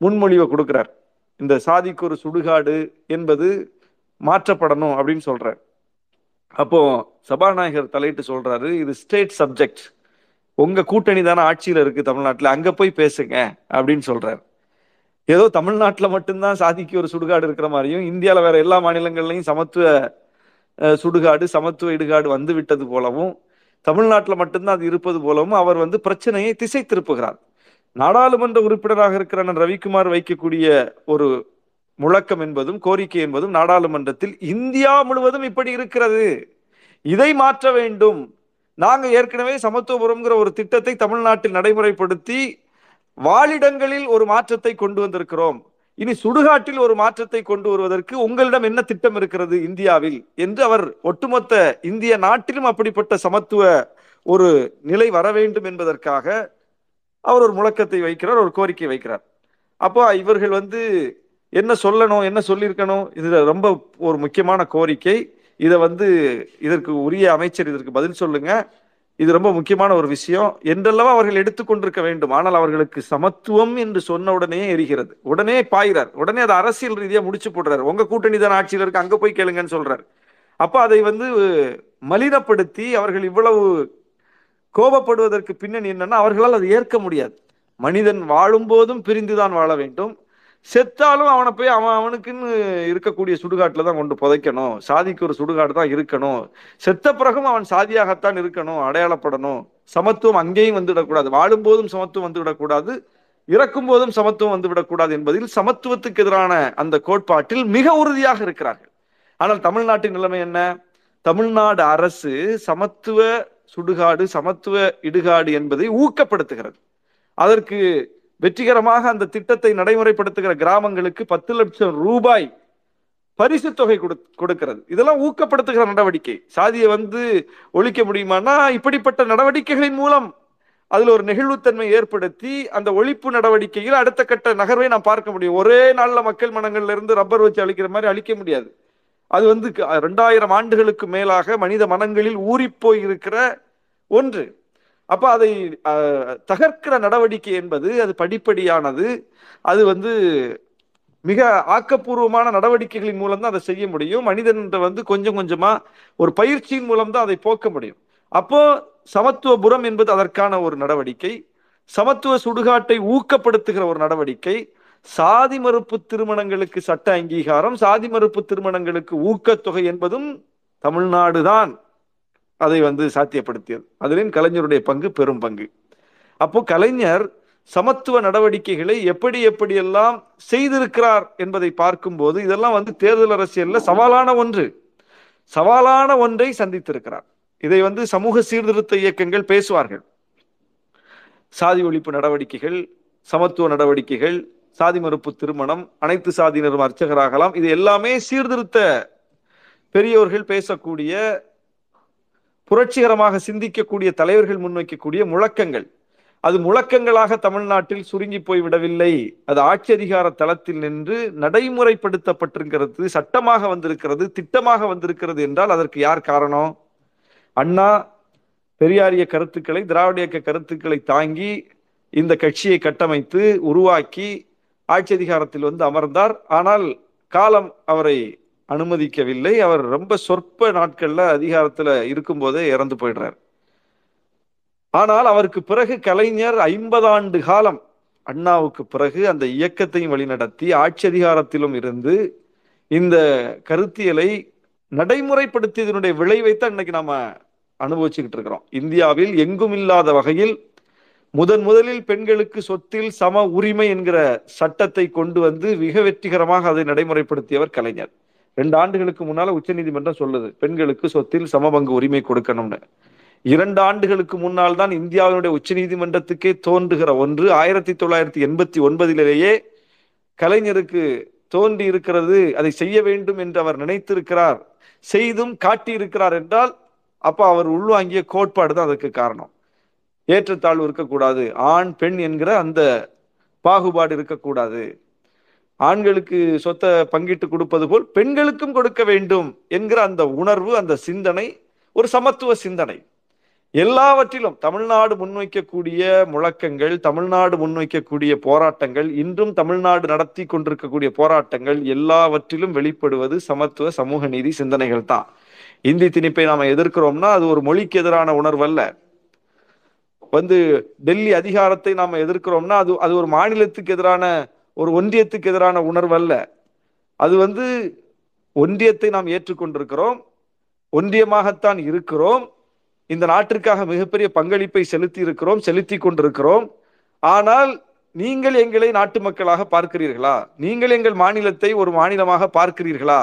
Speaker 1: முன்மொழிவை கொடுக்கிறார். இந்த சாதிக்கு ஒரு சுடுகாடு என்பது மாற்றப்படணும் அப்படின்னு சொல்றார். அப்போ சபாநாயகர் தலையிட்டு சொல்றாரு இது ஸ்டேட் சப்ஜெக்ட் உங்க கூட்டணி தானே ஆட்சியில இருக்கு தமிழ்நாட்டில் அங்க போய் பேசுங்க அப்படின்னு சொல்றாரு. ஏதோ தமிழ்நாட்டில் மட்டும்தான் சாதிக்கு ஒரு சுடுகாடு இருக்கிற மாதிரியும் இந்தியாவில் வேற எல்லா மாநிலங்கள்லையும் சமத்துவ சுடுகாடு சமத்துவ இடுகாடு வந்து விட்டது போலவும் தமிழ்நாட்டில் மட்டும்தான் அது இருப்பது போலவும் அவர் வந்து பிரச்சனையை திசை திருப்புகிறார். நாடாளுமன்ற உறுப்பினராக இருக்கிற ரவிக்குமார் வைக்கக்கூடிய ஒரு முழக்கம் என்பதும் கோரிக்கை என்பதும் நாடாளுமன்றத்தில் இந்தியா முழுவதும் இப்படி இருக்கிறது. இதை மாற்ற வேண்டும். நாங்கள் ஏற்கனவே சமத்துவபுரம்ங்கிற ஒரு திட்டத்தை தமிழ்நாட்டில் நடைமுறைப்படுத்தி வாழிடங்களில் ஒரு மாற்றத்தை கொண்டு வந்திருக்கிறோம். இனி சுடுகாட்டில் ஒரு மாற்றத்தை கொண்டு வருவதற்கு உங்களிடம் என்ன திட்டம் இருக்கிறது இந்தியாவில்? என்று அவர் ஒட்டுமொத்த இந்திய நாட்டிலும் அப்படிப்பட்ட சமத்துவ ஒரு நிலை வர வேண்டும் என்பதற்காக அவர் ஒரு முழக்கத்தை வைக்கிறார் ஒரு கோரிக்கை வைக்கிறார். அப்போ இவர்கள் வந்து என்ன சொல்லணும் என்ன சொல்லியிருக்கணும் இது ரொம்ப ஒரு முக்கியமான கோரிக்கை. இதை வந்து இதற்கு உரிய அமைச்சர் இதற்கு பதில் சொல்லுங்க. இது ரொம்ப முக்கியமான ஒரு விஷயம். என்றெல்லாம் அவர்கள் எடுத்துக்கொண்டிருக்க வேண்டும். ஆனால் அவர்களுக்கு சமத்துவம் என்று சொன்ன உடனே எரிகிறது. உடனே பாயிறார். உடனே அதை அரசியல் ரீதியா முடிச்சு போடுறாரு. உங்க கூட்டணி தான் ஆட்சியில் இருக்கு அங்க போய் கேளுங்கன்னு சொல்றாரு. அப்ப அதை வந்து மலினப்படுத்தி அவர்கள் இவ்வளவு கோபப்படுவதற்கு பின்னணி என்னன்னா அவர்களால் அதை ஏற்க முடியாது. மனிதன் வாழும் போதும் பிரிந்துதான் வாழ வேண்டும். செத்தாலும் அவனை போய் அவன் அவனுக்குன்னு இருக்கக்கூடிய சுடுகாட்டில் தான் கொண்டு புதைக்கணும். சாதிக்கு ஒரு சுடுகாடு தான் இருக்கணும். செத்த பிறகும் அவன் சாதியாகத்தான் இருக்கணும் அடையாளப்படணும். சமத்துவம் அங்கேயும் வந்துவிடக்கூடாது. வாழும் போதும் சமத்துவம் வந்துவிடக்கூடாது. இறக்கும் போதும் சமத்துவம் வந்துவிடக்கூடாது என்பதில் சமத்துவத்துக்கு எதிரான அந்த கோட்பாட்டில் மிக உறுதியாக இருக்கிறார்கள். ஆனால் தமிழ்நாட்டின் நிலைமை என்ன? தமிழ்நாடு அரசு சமத்துவ சுடுகாடு சமத்துவ இடுகாடு என்பதை ஊக்கப்படுத்துகிறது. அதற்கு வெற்றிகரமாக அந்த திட்டத்தை நடைமுறைப்படுத்துகிற கிராமங்களுக்கு பத்து லட்சம் ரூபாய் பரிசு தொகை கொடுக்கிறது. இதெல்லாம் ஊக்கப்படுத்துகிற நடவடிக்கை. சாதியை வந்து ஒழிக்க முடியுமானா இப்படிப்பட்ட நடவடிக்கைகளின் மூலம் அதுல ஒரு நெகிழ்வுத்தன்மை ஏற்படுத்தி அந்த ஒழிப்பு நடவடிக்கையில் அடுத்த கட்ட நகர்வை நாம் பார்க்க முடியும். ஒரே நாள்ல மக்கள் மனங்கள்ல இருந்து ரப்பர் வச்சு அழிக்கிற மாதிரி அழிக்க முடியாது. அது வந்து ரெண்டாயிரம் ஆண்டுகளுக்கு மேலாக மனித மனங்களில் ஊறிப்போய் இருக்கிற ஒன்று. அப்போ அதை தகர்க்கிற நடவடிக்கை என்பது அது படிப்படியானது. அது வந்து மிக ஆக்கப்பூர்வமான நடவடிக்கைகளின் மூலம் தான் அதை செய்ய முடியும். மனிதன் வந்து கொஞ்சம் கொஞ்சமா ஒரு பயிற்சியின் மூலம் தான் அதை போக்க முடியும். அப்போ சமத்துவபுரம் என்பது அதற்கான ஒரு நடவடிக்கை. சமத்துவ சுடுகாட்டை ஊக்கப்படுத்துகிற ஒரு நடவடிக்கை. சாதி மறுப்பு திருமணங்களுக்கு சட்ட அங்கீகாரம். சாதி மறுப்பு திருமணங்களுக்கு ஊக்கத்தொகை என்பதும் தமிழ்நாடு தான் அதை வந்து சாத்தியப்படுத்தியது. அதிலும் கலைஞருடைய பங்கு பெரும் பங்கு. அப்போ கலைஞர் சமத்துவ நடவடிக்கைகளை எப்படி எப்படியெல்லாம் செய்திருக்கிறார் என்பதை பார்க்கும்போது இதெல்லாம் வந்து தேர்தல் அரசியல்ல சவாலான ஒன்று. சவாலான ஒன்றை சந்தித்திருக்கிறார். இதை வந்து சமூக சீர்திருத்த இயக்கங்கள் பேசுவார்கள். சாதி ஒழிப்பு நடவடிக்கைகள் சமத்துவ நடவடிக்கைகள் சாதி மறுப்பு திருமணம் அனைத்து சாதியினரும் அர்ச்சகராகலாம் இது எல்லாமே சீர்திருத்த பெரியோர்கள் பேசக்கூடிய புரட்சிகரமாக சிந்திக்கக்கூடிய தலைவர்கள் முன்வைக்கக்கூடிய முழக்கங்கள். அது முழக்கங்களாக தமிழ்நாட்டில் சுருங்கி போய் விடவில்லை. அது ஆட்சி அதிகார தளத்தில் நின்று நடைமுறைப்படுத்தப்பட்டிருக்கிறது சட்டமாக வந்திருக்கிறது திட்டமாக வந்திருக்கிறது என்றால் அதற்கு யார் காரணம்? அண்ணா பெரியாரிய கருத்துக்களை திராவிட இயக்க கருத்துக்களை தாங்கி இந்த கட்சியை கட்டமைத்து உருவாக்கி ஆட்சி அதிகாரத்தில் வந்து அமர்ந்தார். ஆனால் காலம் அவரை அனுமதிக்கவில்லை. அவர் ரொம்ப சொற்ப நாட்கள்ல அதிகாரத்துல இருக்கும்போதே இறந்து போயிடுறார். ஆனால் அவருக்கு பிறகு கலைஞர் ஐம்பது ஆண்டு காலம் அண்ணாவுக்கு பிறகு அந்த இயக்கத்தையும் வழிநடத்தி ஆட்சி அதிகாரத்திலும் இருந்து இந்த கருத்தியலை நடைமுறைப்படுத்தியதனுடைய விளைவைத்தான் இன்னைக்கு நாம அனுபவிச்சுக்கிட்டு இருக்கிறோம். இந்தியாவில் எங்கும் இல்லாத வகையில் முதன் முதலில் பெண்களுக்கு சொத்தில் சம உரிமை என்கிற சட்டத்தை கொண்டு வந்து மிக வெற்றிகரமாக அதை நடைமுறைப்படுத்தியவர் கலைஞர். ரெண்டு ஆண்டுகளுக்கு முன்னால உச்சநீதிமன்றம் சொல்லுது பெண்களுக்கு சொத்தில் சமபங்கு உரிமை கொடுக்கணும்னு. இரண்டு ஆண்டுகளுக்கு முன்னால் தான் இந்தியாவினுடைய உச்சநீதிமன்றத்துக்கே தோன்றுகிற ஒன்று ஆயிரத்தி தொள்ளாயிரத்தி எண்பத்தி ஒன்பதிலேயே கலைஞருக்கு தோன்றி இருக்கிறது அதை செய்ய வேண்டும் என்று அவர் நினைத்திருக்கிறார் செய்தும் காட்டியிருக்கிறார் என்றால் அப்போ அவர் உள்வாங்கிய கோட்பாடு தான் அதுக்கு காரணம். ஏற்றத்தாழ்வு இருக்கக்கூடாது ஆண் பெண் என்கிற அந்த பாகுபாடு இருக்கக்கூடாது. ஆண்களுக்கு சொத்தை பங்கிட்டு கொடுப்பது போல் பெண்களுக்கும் கொடுக்க வேண்டும் என்கிற அந்த உணர்வு அந்த சிந்தனை ஒரு சமத்துவ சிந்தனை. எல்லாவற்றிலும் தமிழ்நாடு முன்வைக்கக்கூடிய முழக்கங்கள் தமிழ்நாடு முன்வைக்கக்கூடிய போராட்டங்கள் இன்றும் தமிழ்நாடு நடத்தி கொண்டிருக்கக்கூடிய போராட்டங்கள் எல்லாவற்றிலும் வெளிப்படுவது சமத்துவ சமூக நீதி சிந்தனைகள் தான். இந்தி திணிப்பை நாம எதிர்க்கிறோம்னா அது ஒரு மொழிக்கு எதிரான உணர்வு அல்ல வந்து டெல்லி அதிகாரத்தை நாம எதிர்க்கிறோம்னா அது அது ஒரு மாநிலத்துக்கு எதிரான ஒரு ஒன்றியத்துக்கு எதிரான உணர்வு அல்ல அது வந்து ஒன்றியத்தை நாம் ஏற்றுக்கொண்டிருக்கிறோம். ஒன்றியமாகத்தான் இருக்கிறோம். இந்த நாட்டிற்காக மிகப்பெரிய பங்களிப்பை செலுத்தி இருக்கிறோம் செலுத்தி கொண்டிருக்கிறோம். ஆனால் நீங்கள் எங்களை நாட்டு மக்களாக பார்க்கிறீர்களா? நீங்கள் எங்கள் மாநிலத்தை ஒரு மாநிலமாக பார்க்கிறீர்களா?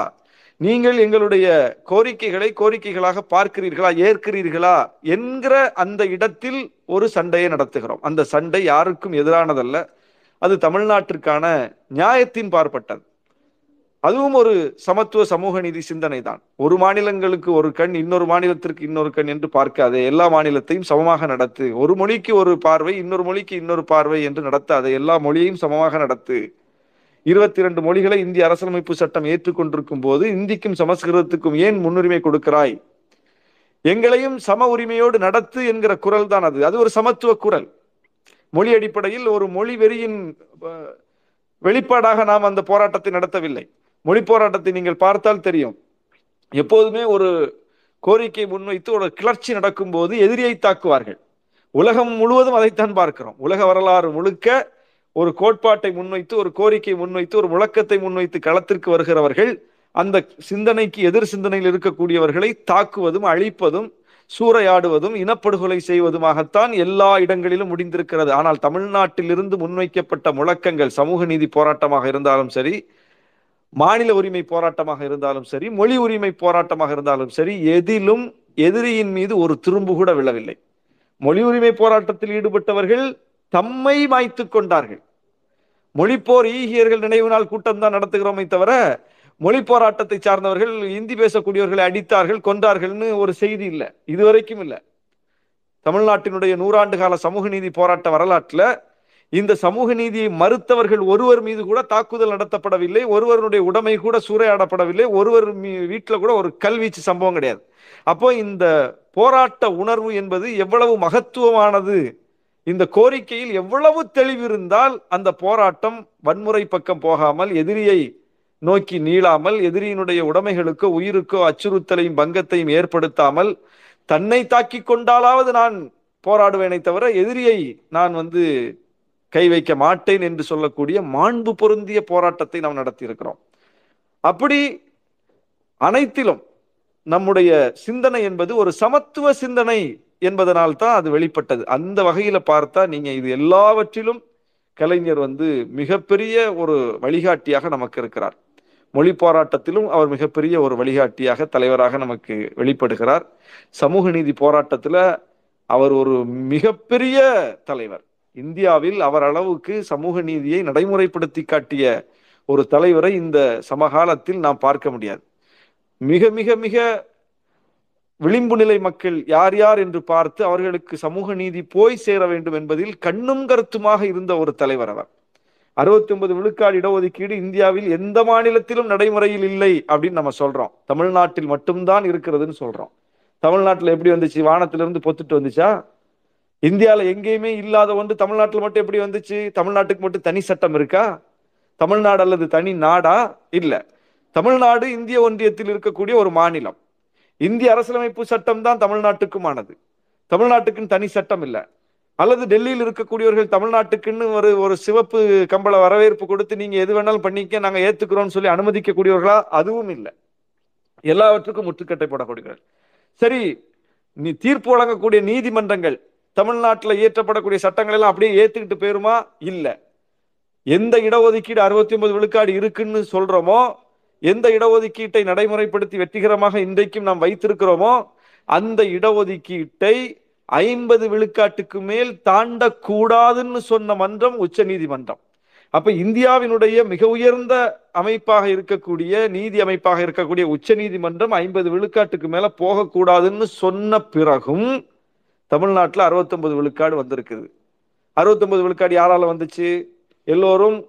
Speaker 1: நீங்கள் எங்களுடைய கோரிக்கைகளை கோரிக்கைகளாக பார்க்கிறீர்களா? ஏற்கிறீர்களா? என்கிற அந்த இடத்தில் ஒரு சண்டையை நடத்துகிறோம். அந்த சண்டை யாருக்கும் எதிரானதல்ல. அது தமிழ்நாட்டிற்கான நியாயத்தின் பார்ப்பட்டது. அதுவும் ஒரு சமத்துவ சமூக நீதி சிந்தனை தான் ஒரு மாநிலங்களுக்கு ஒரு கண் இன்னொரு மாநிலத்திற்கு இன்னொரு கண் என்று பார்க்காதே எல்லா மாநிலத்தையும் சமமாக நடத்து ஒரு மொழிக்கு ஒரு பார்வை இன்னொரு மொழிக்கு இன்னொரு பார்வை என்று நடத்தாதே எல்லா மொழியையும் சமமாக நடத்து. இருபத்தி இரண்டு மொழிகளை இந்திய அரசியலமைப்பு சட்டம் ஏற்றுக்கொண்டிருக்கும் போது இந்திக்கும் சமஸ்கிருதத்துக்கும் ஏன் முன்னுரிமை கொடுக்கிறாய்? எங்களையும் சம உரிமையோடு நடத்து என்கிற குரல் தான் அது. அது ஒரு சமத்துவ குரல். மொழி அடிப்படையில் ஒரு மொழி வெறியின் வெளிப்பாடாக நாம் அந்த போராட்டத்தை நடத்தவில்லை. மொழி போராட்டத்தை நீங்கள் பார்த்தால் தெரியும். எப்போதுமே ஒரு கோரிக்கை முன்வைத்து ஒரு கிளர்ச்சி நடக்கும் போது எதிரியை தாக்குவார்கள். உலகம் முழுவதும் அதைத்தான் பார்க்கிறோம். உலக வரலாறு முழுக்க ஒரு கோட்பாட்டை முன்வைத்து ஒரு கோரிக்கை முன்வைத்து ஒரு முழக்கத்தை முன்வைத்து களத்திற்கு வருகிறவர்கள் அந்த சிந்தனைக்கு எதிர் சிந்தனையில் இருக்கக்கூடியவர்களை தாக்குவதும் அழிப்பதும் சூறையாடுவதும் இனப்படுகொலை செய்வதுமாகத்தான் எல்லா இடங்களிலும் முடிந்திருக்கிறது. ஆனால் தமிழ்நாட்டிலிருந்து முன்வைக்கப்பட்ட முழக்கங்கள் சமூக நீதி போராட்டமாக இருந்தாலும் சரி மாநில உரிமை போராட்டமாக இருந்தாலும் சரி மொழி உரிமை போராட்டமாக இருந்தாலும் சரி எதிலும் எதிரியின் மீது ஒரு திரும்பு கூட விழவில்லை. மொழி உரிமை போராட்டத்தில் ஈடுபட்டவர்கள் தம்மை மாய்த்து கொண்டார்கள். மொழிப்போர் ஈகியர்கள் நினைவு நாள் கூட்டம் தான் நடத்துகிறோமே தவிர மொழி போராட்டத்தை சார்ந்தவர்கள் இந்தி பேசக்கூடியவர்களை அடித்தார்கள் கொன்றார்கள்னு ஒரு செய்தி இல்லை. இதுவரைக்கும் இல்லை. தமிழ்நாட்டினுடைய நூறாண்டு கால சமூக நீதி போராட்ட வரலாற்றில் இந்த சமூக நீதியை மறுத்தவர்கள் ஒருவர் மீது கூட தாக்குதல் நடத்தப்படவில்லை ஒருவருடைய உடைமை கூட சூறையாடப்படவில்லை ஒருவர் வீட்டில் கூட ஒரு கல்வீச்சு சம்பவம் கிடையாது. அப்போ இந்த போராட்ட உணர்வு என்பது எவ்வளவு மகத்துவமானது இந்த கோரிக்கையில் எவ்வளவு தெளிவு இருந்தால் அந்த போராட்டம் வன்முறை பக்கம் போகாமல் எதிரியை நோக்கி நீளாமல் எதிரியினுடைய உடைமைகளுக்கோ உயிருக்கோ அச்சுறுத்தலையும் பங்கத்தையும் ஏற்படுத்தாமல் தன்னை தாக்கி கொண்டாலாவது நான் போராடுவேனே தவிர எதிரியை நான் வந்து கை வைக்க மாட்டேன் என்று சொல்லக்கூடிய மாண்பு பொருந்திய போராட்டத்தை நாம் நடத்தியிருக்கிறோம். அப்படி அனைத்திலும் நம்முடைய சிந்தனை என்பது ஒரு சமத்துவ சிந்தனை என்பதனால் தான் அது வெளிப்பட்டது. அந்த வகையில பார்த்தா நீங்க இது எல்லாவற்றிலும் கலைஞர் வந்து மிகப்பெரிய ஒரு வழிகாட்டியாக நமக்கு இருக்கிறார். மொழி போராட்டத்திலும் அவர் மிகப்பெரிய ஒரு வழிகாட்டியாக தலைவராக நமக்கு வெளிப்படுகிறார். சமூக நீதி போராட்டத்தில் அவர் ஒரு மிகப்பெரிய தலைவர். இந்தியாவில் அவர் அளவுக்கு சமூக நீதியை நடைமுறைப்படுத்தி காட்டிய ஒரு தலைவரை இந்த சமகாலத்தில் நாம் பார்க்க முடியாது. மிக மிக மிக விளிம்பு நிலை மக்கள் யார் யார் என்று பார்த்து அவர்களுக்கு சமூக நீதி போய் சேர வேண்டும் என்பதில் கண்ணும் கருத்துமாக இருந்த ஒரு தலைவர் அவர். அறுபத்தி ஒன்பது விழுக்காடு இடஒதுக்கீடு இந்தியாவில் எந்த மாநிலத்திலும் நடைமுறையில் இல்லை அப்படின்னு நம்ம சொல்றோம். தமிழ்நாட்டில் மட்டும்தான் இருக்கிறதுன்னு சொல்றோம். தமிழ்நாட்டில் எப்படி வந்துச்சு? வானத்திலிருந்து பொத்துட்டு வந்துச்சா? இந்தியாவில் எங்கேயுமே இல்லாத ஒன்று தமிழ்நாட்டில் மட்டும் எப்படி வந்துச்சு? தமிழ்நாட்டுக்கு மட்டும் தனி சட்டம் இருக்கா? தமிழ்நாடு அல்லது தனி நாடா? இல்லை. தமிழ்நாடு இந்திய ஒன்றியத்தில் இருக்கக்கூடிய ஒரு மாநிலம். இந்திய அரசியலமைப்பு சட்டம் தான் தமிழ்நாட்டுக்குமானது. தமிழ்நாட்டுக்குன்னு தனி சட்டம் இல்லை. அல்லது டெல்லியில் இருக்கக்கூடியவர்கள் தமிழ்நாட்டுக்குன்னு ஒரு ஒரு சிவப்பு கம்பள வரவேற்பு கொடுத்து நீங்க எது வேணாலும் பண்ணிக்க நாங்க ஏத்துக்கிறோம்னு சொல்லி அனுமதிக்கக்கூடியவர்களா அதுவும் இல்லை. எல்லாவற்றுக்கும் முற்றுக்கட்டை போடக்கூடியவர்கள். சரி நீ தீர்ப்பு வழங்கக்கூடிய நீதிமன்றங்கள் தமிழ்நாட்டில் இயற்றப்படக்கூடிய சட்டங்கள் எல்லாம் அப்படியே ஏத்துக்கிட்டு போயிருமா? இல்லை. எந்த இடஒதுக்கீடு அறுபத்தி ஒன்பது விழுக்காடு இருக்குன்னு சொல்றோமோ எந்த இடஒதுக்கீட்டை நடைமுறைப்படுத்தி வெற்றிகரமாக இன்றைக்கும் நாம் வைத்திருக்கிறோமோ அந்த இடஒதுக்கீட்டை ஐம்பது விழுக்காட்டுக்கு மேல் தாண்டக்கூடாதுன்னு சொன்ன மன்றம் உச்ச நீதிமன்றம் அப்ப இந்தியாவினுடைய மிக உயர்ந்த அமைப்பாக இருக்கக்கூடிய நீதி அமைப்பாக இருக்கக்கூடிய உச்ச நீதிமன்றம் ஐம்பது விழுக்காட்டுக்கு மேல போகக்கூடாதுன்னு சொன்ன பிறகும் தமிழ்நாட்டில் அறுபத்தொன்பது விழுக்காடு வந்திருக்குது. அறுபத்தொன்பது விழுக்காடு யாரால வந்துச்சு? எல்லோரும்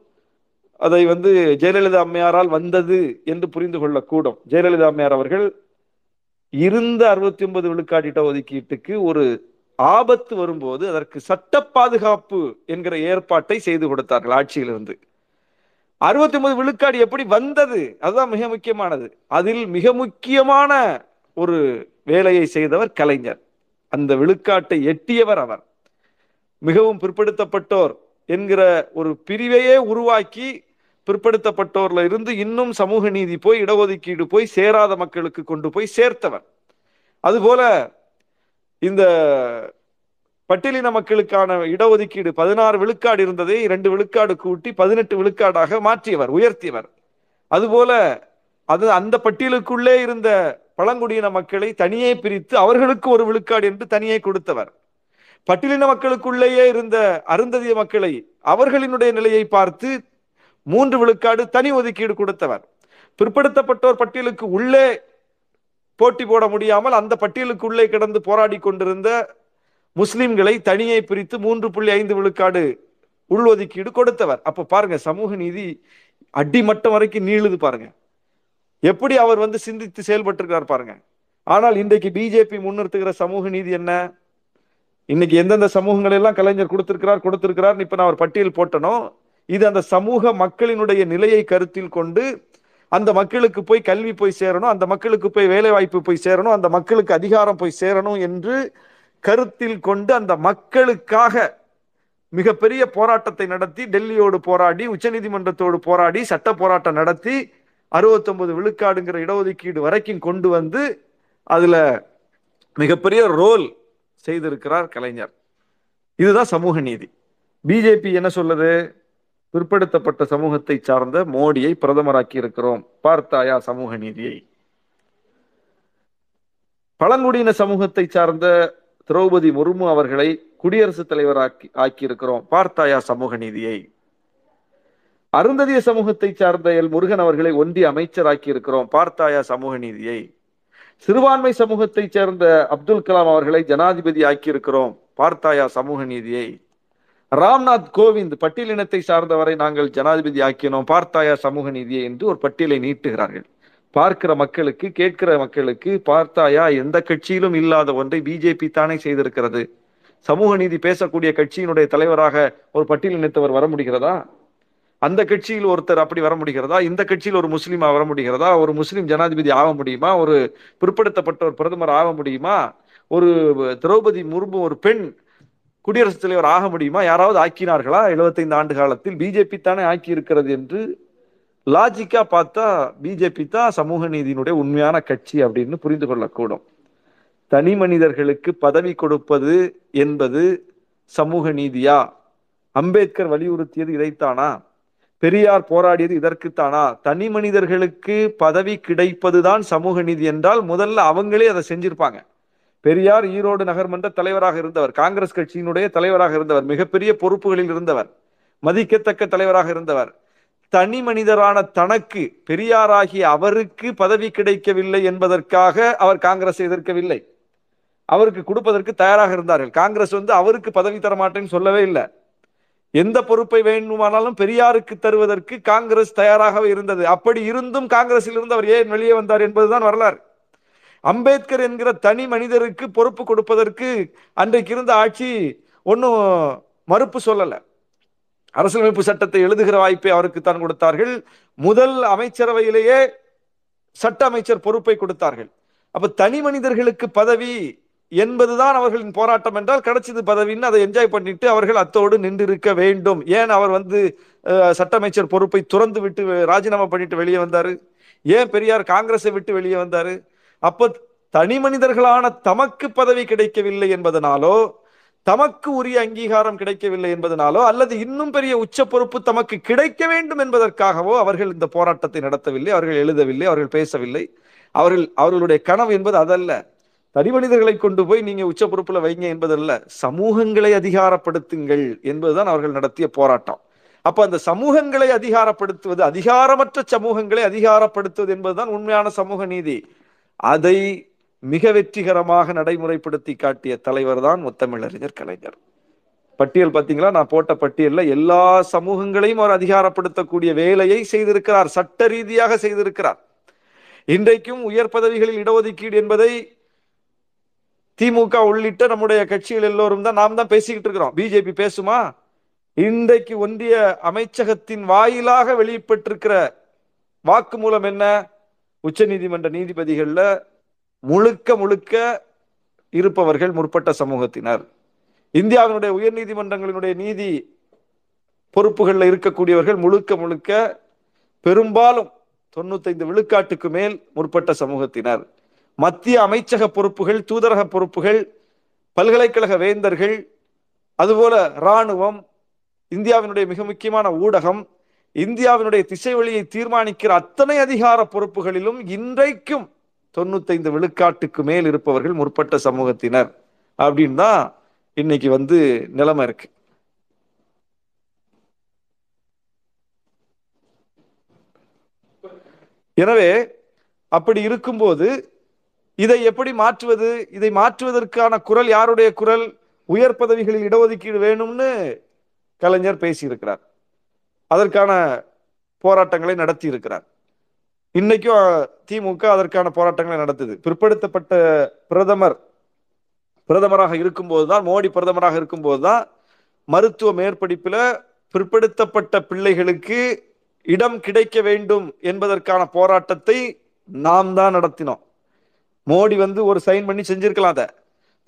Speaker 1: அதை வந்து ஜெயலலிதா அம்மையாரால் வந்தது என்று புரிந்து கொள்ளக்கூடும். ஜெயலலிதா அம்மையார் அவர்கள் இருந்த அறுபத்தி ஒன்பது விழுக்காடு இடஒதுக்கீட்டுக்கு ஒரு ஆபத்து வரும்போது அதற்கு சட்ட பாதுகாப்பு என்கிற ஏற்பாட்டை செய்து கொடுத்தார்கள் ஆட்சியிலிருந்து. அறுபத்தி ஒன்பது விழுக்காடு எப்படி வந்தது? அதுதான் மிக முக்கியமானது. அதில் மிக முக்கியமான ஒரு வேலையை செய்தவர் கலைஞர். அந்த விழுக்காட்டை எட்டியவர் அவர். மிகவும் பிற்படுத்தப்பட்டோர் என்கிற ஒரு பிரிவையே உருவாக்கி பிற்படுத்தப்பட்டோர்ல இருந்து இன்னும் சமூக நீதி போய் இடஒதுக்கீடு போய் சேராத மக்களுக்கு கொண்டு போய் சேர்த்தவர். அதுபோல இந்த பட்டியலின மக்களுக்கான இடஒதுக்கீடு பதினாறு விழுக்காடு இருந்ததை இரண்டு விழுக்காடு கூட்டி பதினெட்டு விழுக்காடாக மாற்றியவர் உயர்த்தியவர். அதுபோல அது அந்த பட்டியலுக்குள்ளே இருந்த பழங்குடியின மக்களை தனியே பிரித்து அவர்களுக்கு ஒரு விழுக்காடு என்று தனியே கொடுத்தவர். பட்டியலின மக்களுக்குள்ளேயே இருந்த அருந்ததிய மக்களை அவர்களினுடைய நிலையை பார்த்து மூன்று விழுக்காடு தனி ஒதுக்கீடு கொடுத்தவர். பிற்படுத்தப்பட்டோர் பட்டியலுக்கு உள்ளே போட்டி போட முடியாமல் அந்த பட்டியலுக்கு உள்ளே கிடந்து போராடி கொண்டிருந்த முஸ்லிம்களை தனியை பிரித்து மூன்று புள்ளி ஐந்து விழுக்காடு உள்ஒதுக்கீடு கொடுத்தவர். அப்ப பாருங்க சமூக நீதி அடிமட்டம் வரைக்கும் நீளுது பாருங்க. எப்படி அவர் வந்து சிந்தித்து செயல்பட்டிருக்கிறார் பாருங்க. ஆனால் இன்றைக்கு பிஜேபி முன்னிறுத்துகிற சமூக நீதி என்ன? இன்னைக்கு எந்தெந்த சமூகங்கள் எல்லாம் கலைஞர் கொடுத்திருக்கிறார் கொடுத்திருக்கிறார் இப்ப நான் ஒரு பட்டியல் போட்டனோ இது அந்த சமூக மக்களினுடைய நிலையை கருத்தில் கொண்டு அந்த மக்களுக்கு போய் கல்வி போய் சேரணும் அந்த மக்களுக்கு போய் வேலை வாய்ப்பு போய் சேரணும் அந்த மக்களுக்கு அதிகாரம் போய் சேரணும் என்று கருத்தில் கொண்டு அந்த மக்களுக்காக மிகப்பெரிய போராட்டத்தை நடத்தி டெல்லியோடு போராடி உச்சநீதிமன்றத்தோடு போராடி சட்ட போராட்டம் நடத்தி அறுபத்தொன்பது விழுக்காடுங்கிற இடஒதுக்கீடு வரைக்கும் கொண்டு வந்து அதுல மிகப்பெரிய ரோல் செய்திருக்கிறார் கலைஞர். இதுதான் சமூக நீதி. பிஜேபி என்ன சொல்லுது? பிற்படுத்தப்பட்ட சமூகத்தை சார்ந்த மோடியை பிரதமராக்கி இருக்கிறோம். பார்த்தாயா சமூக நீதியை? பழங்குடியின சமூகத்தை சார்ந்த திரௌபதி முர்மு அவர்களை குடியரசுத் தலைவராக்கி ஆக்கியிருக்கிறோம். பார்த்தாயா சமூக நீதியை? அருந்ததிய சமூகத்தை சார்ந்த எல் முருகன் அவர்களை ஒன்றிய அமைச்சராக்கி இருக்கிறோம் பார்த்தாயா சமூக நீதியை? சிறுபான்மை சமூகத்தை சேர்ந்த அப்துல் கலாம் அவர்களை ஜனாதிபதி ஆக்கியிருக்கிறோம். பார்த்தாயா சமூக நீதியை? ராம்நாத் கோவிந்த் பட்டியலினத்தை சார்ந்தவரை நாங்கள் ஜனாதிபதி ஆக்கினோம். பார்த்தாயா சமூக நீதியை என்று ஒரு பட்டியலை நீட்டுகிறார்கள். பார்க்கிற மக்களுக்கு கேட்கிற மக்களுக்கு பார்த்தாயா எந்த கட்சியிலும் இல்லாத ஒன்றை பிஜேபி தானே செய்திருக்கிறது? சமூக நீதி பேசக்கூடிய கட்சியினுடைய தலைவராக ஒரு பட்டியலினத்தவர் வர முடிகிறதா? அந்த கட்சியில் ஒருத்தர் அப்படி வர முடிகிறதா? இந்த கட்சியில் ஒரு முஸ்லீமா வர முடிகிறதா? ஒரு முஸ்லீம் ஜனாதிபதி ஆக முடியுமா? ஒரு பிற்படுத்தப்பட்ட ஒரு பிரதமர் ஆக முடியுமா? ஒரு திரௌபதி முர்மு ஒரு பெண் குடியரசுத் தலைவர் ஆக முடியுமா? யாராவது ஆக்கினார்களா? எழுபத்தைந்து ஆண்டு காலத்தில் பிஜேபி தானே ஆக்கி இருக்கிறது என்று லாஜிக்கா பார்த்தா பிஜேபி தான் சமூக நீதியினுடைய உண்மையான கட்சி அப்படின்னு புரிந்து கொள்ளக்கூடும். தனி மனிதர்களுக்கு பதவி கொடுப்பது என்பது சமூக நீதியா? அம்பேத்கர் வலியுறுத்தியது இதைத்தானா? பெரியார் போராடியது இதற்குத்தானா? தனி மனிதர்களுக்கு பதவி கிடைப்பதுதான் சமூக நீதி என்றால் முதல்ல அவங்களே அதை செஞ்சிருப்பாங்க. பெரியார் ஈரோடு நகர்மன்ற தலைவராக இருந்தவர் காங்கிரஸ் கட்சியினுடைய தலைவராக இருந்தவர் மிகப்பெரிய பொறுப்புகளில் இருந்தவர் மதிக்கத்தக்க தலைவராக இருந்தவர். தனி மனிதரான தனக்கு பெரியாராகிய அவருக்கு பதவி கிடைக்கவில்லை என்பதற்காக அவர் காங்கிரஸ் எதிர்க்கவில்லை. அவருக்கு கொடுப்பதற்கு தயாராக இருந்தார்கள். காங்கிரஸ் வந்து அவருக்கு பதவி தர மாட்டேன்னு சொல்லவே இல்லை. எந்த பொறுப்பை வேண்டுமானாலும் பெரியாருக்கு தருவதற்கு காங்கிரஸ் தயாராகவே இருந்தது. அப்படி இருந்தும் காங்கிரஸில் இருந்து அவர் ஏன் வெளியே வந்தார் என்பதுதான் வரலாறு. அம்பேத்கர் என்கிற தனி மனிதருக்கு பொறுப்பு கொடுப்பதற்கு அன்றைக்கு இருந்த ஆட்சி ஒன்றும் மறுப்பு சொல்லலை. அரசியலமைப்பு சட்டத்தை எழுதுகிற வாய்ப்பை அவருக்கு தான் கொடுத்தார்கள். முதல் அமைச்சரவையிலேயே சட்ட அமைச்சர் பொறுப்பை கொடுத்தார்கள். அப்ப தனி மனிதர்களுக்கு பதவி என்பதுதான் அவர்களின் போராட்டம் என்றால் கிடைச்சது பதவின்னு அதை என்ஜாய் பண்ணிட்டு அவர்கள் அத்தோடு நின்றிருக்க வேண்டும். ஏன் அவர் வந்து சட்ட அமைச்சர் பொறுப்பை துறந்து விட்டு ராஜினாமா பண்ணிட்டு வெளியே வந்தாரு? ஏன் பெரியார் காங்கிரஸை விட்டு வெளியே வந்தாரு? அப்ப தனி மனிதர்களான தமக்கு பதவி கிடைக்கவில்லை என்பதனாலோ தமக்கு உரிய அங்கீகாரம் கிடைக்கவில்லை என்பதனாலோ அல்லது இன்னும் பெரிய உச்ச பொறுப்பு தமக்கு கிடைக்க வேண்டும் என்பதற்காகவோ அவர்கள் இந்த போராட்டத்தை நடத்தவில்லை அவர்கள் எழுதவில்லை அவர்கள் பேசவில்லை. அவர்கள் அவர்களுடைய கனவு என்பது அதல்ல. தனி மனிதர்களை கொண்டு போய் நீங்க உச்ச பொறுப்புல வைங்க என்பதல்ல. சமூகங்களை அதிகாரப்படுத்துங்கள் என்பதுதான் அவர்கள் நடத்திய போராட்டம். அப்ப அந்த சமூகங்களை அதிகாரப்படுத்துவது அதிகாரமற்ற சமூகங்களை அதிகாரப்படுத்துவது என்பதுதான் உண்மையான சமூக நீதி. அதை மிக வெற்றிகரமாக நடைமுறைப்படுத்தி காட்டிய தலைவர் தான் முத்தமிழறிஞர் கலைஞர். பட்டியல் பார்த்தீங்களா? நான் போட்ட பட்டியலில் எல்லா சமூகங்களையும் அவர் அதிகாரப்படுத்தக்கூடிய வேலையை செய்திருக்கிறார் சட்ட ரீதியாக செய்திருக்கிறார். இன்றைக்கும் உயர் பதவிகளில் இடஒதுக்கீடு என்பதை திமுக உள்ளிட்ட நம்முடைய கட்சிகள் எல்லோரும் தான் நாம் தான் பேசிக்கிட்டு இருக்கிறோம். பிஜேபி பேசுமா? இன்றைக்கு ஒன்றிய அமைச்சகத்தின் வாயிலாக வெளியிட்டிருக்கிற வாக்குமூலம் என்ன? உச்ச நீதிமன்ற நீதிபதிகளில் முழுக்க முழுக்க இருப்பவர்கள் முற்பட்ட சமூகத்தினர். இந்தியாவினுடைய உயர் நீதிமன்றங்களினுடைய நீதி பொறுப்புகளில் இருக்கக்கூடியவர்கள் முழுக்க முழுக்க பெரும்பாலும் தொண்ணூத்தைந்து விழுக்காட்டுக்கு மேல் முற்பட்ட சமூகத்தினர். மத்திய அமைச்சக பொறுப்புகள் தூதரக பொறுப்புகள் பல்கலைக்கழக வேந்தர்கள் அதுபோல இராணுவம் இந்தியாவினுடைய மிக முக்கியமான ஊடகம் இந்தியாவினுடைய திசை வழியை தீர்மானிக்கிற அத்தனை அதிகார பொறுப்புகளிலும் இன்றைக்கும் தொண்ணூத்தைந்து விழுக்காட்டுக்கு மேல் இருப்பவர்கள் முற்பட்ட சமூகத்தினர். அப்படின்னு தான் இன்னைக்கு வந்து நிலைமை இருக்கு. எனவே அப்படி இருக்கும்போது இதை எப்படி மாற்றுவது? இதை மாற்றுவதற்கான குரல் யாருடைய குரல்? உயர் பதவிகளில் இடஒதுக்கீடு வேணும்னு கலைஞர் பேசியிருக்கிறார். அதற்கான போராட்டங்களை நடத்தி இருக்கிறார் இன்னைக்கும் திமுக அதற்கான போராட்டங்களை நடத்துது. பிற்படுத்தப்பட்ட பிரதமர் பிரதமராக இருக்கும்போது தான் மோடி பிரதமராக இருக்கும்போது தான் மருத்துவ மேற்படிப்பில் பிற்படுத்தப்பட்ட பிள்ளைகளுக்கு இடம் கிடைக்க வேண்டும் என்பதற்கான போராட்டத்தை நாம் தான் நடத்தினோம். மோடி வந்து ஒரு சைன் பண்ணி செஞ்சிருக்கலாம் அதை.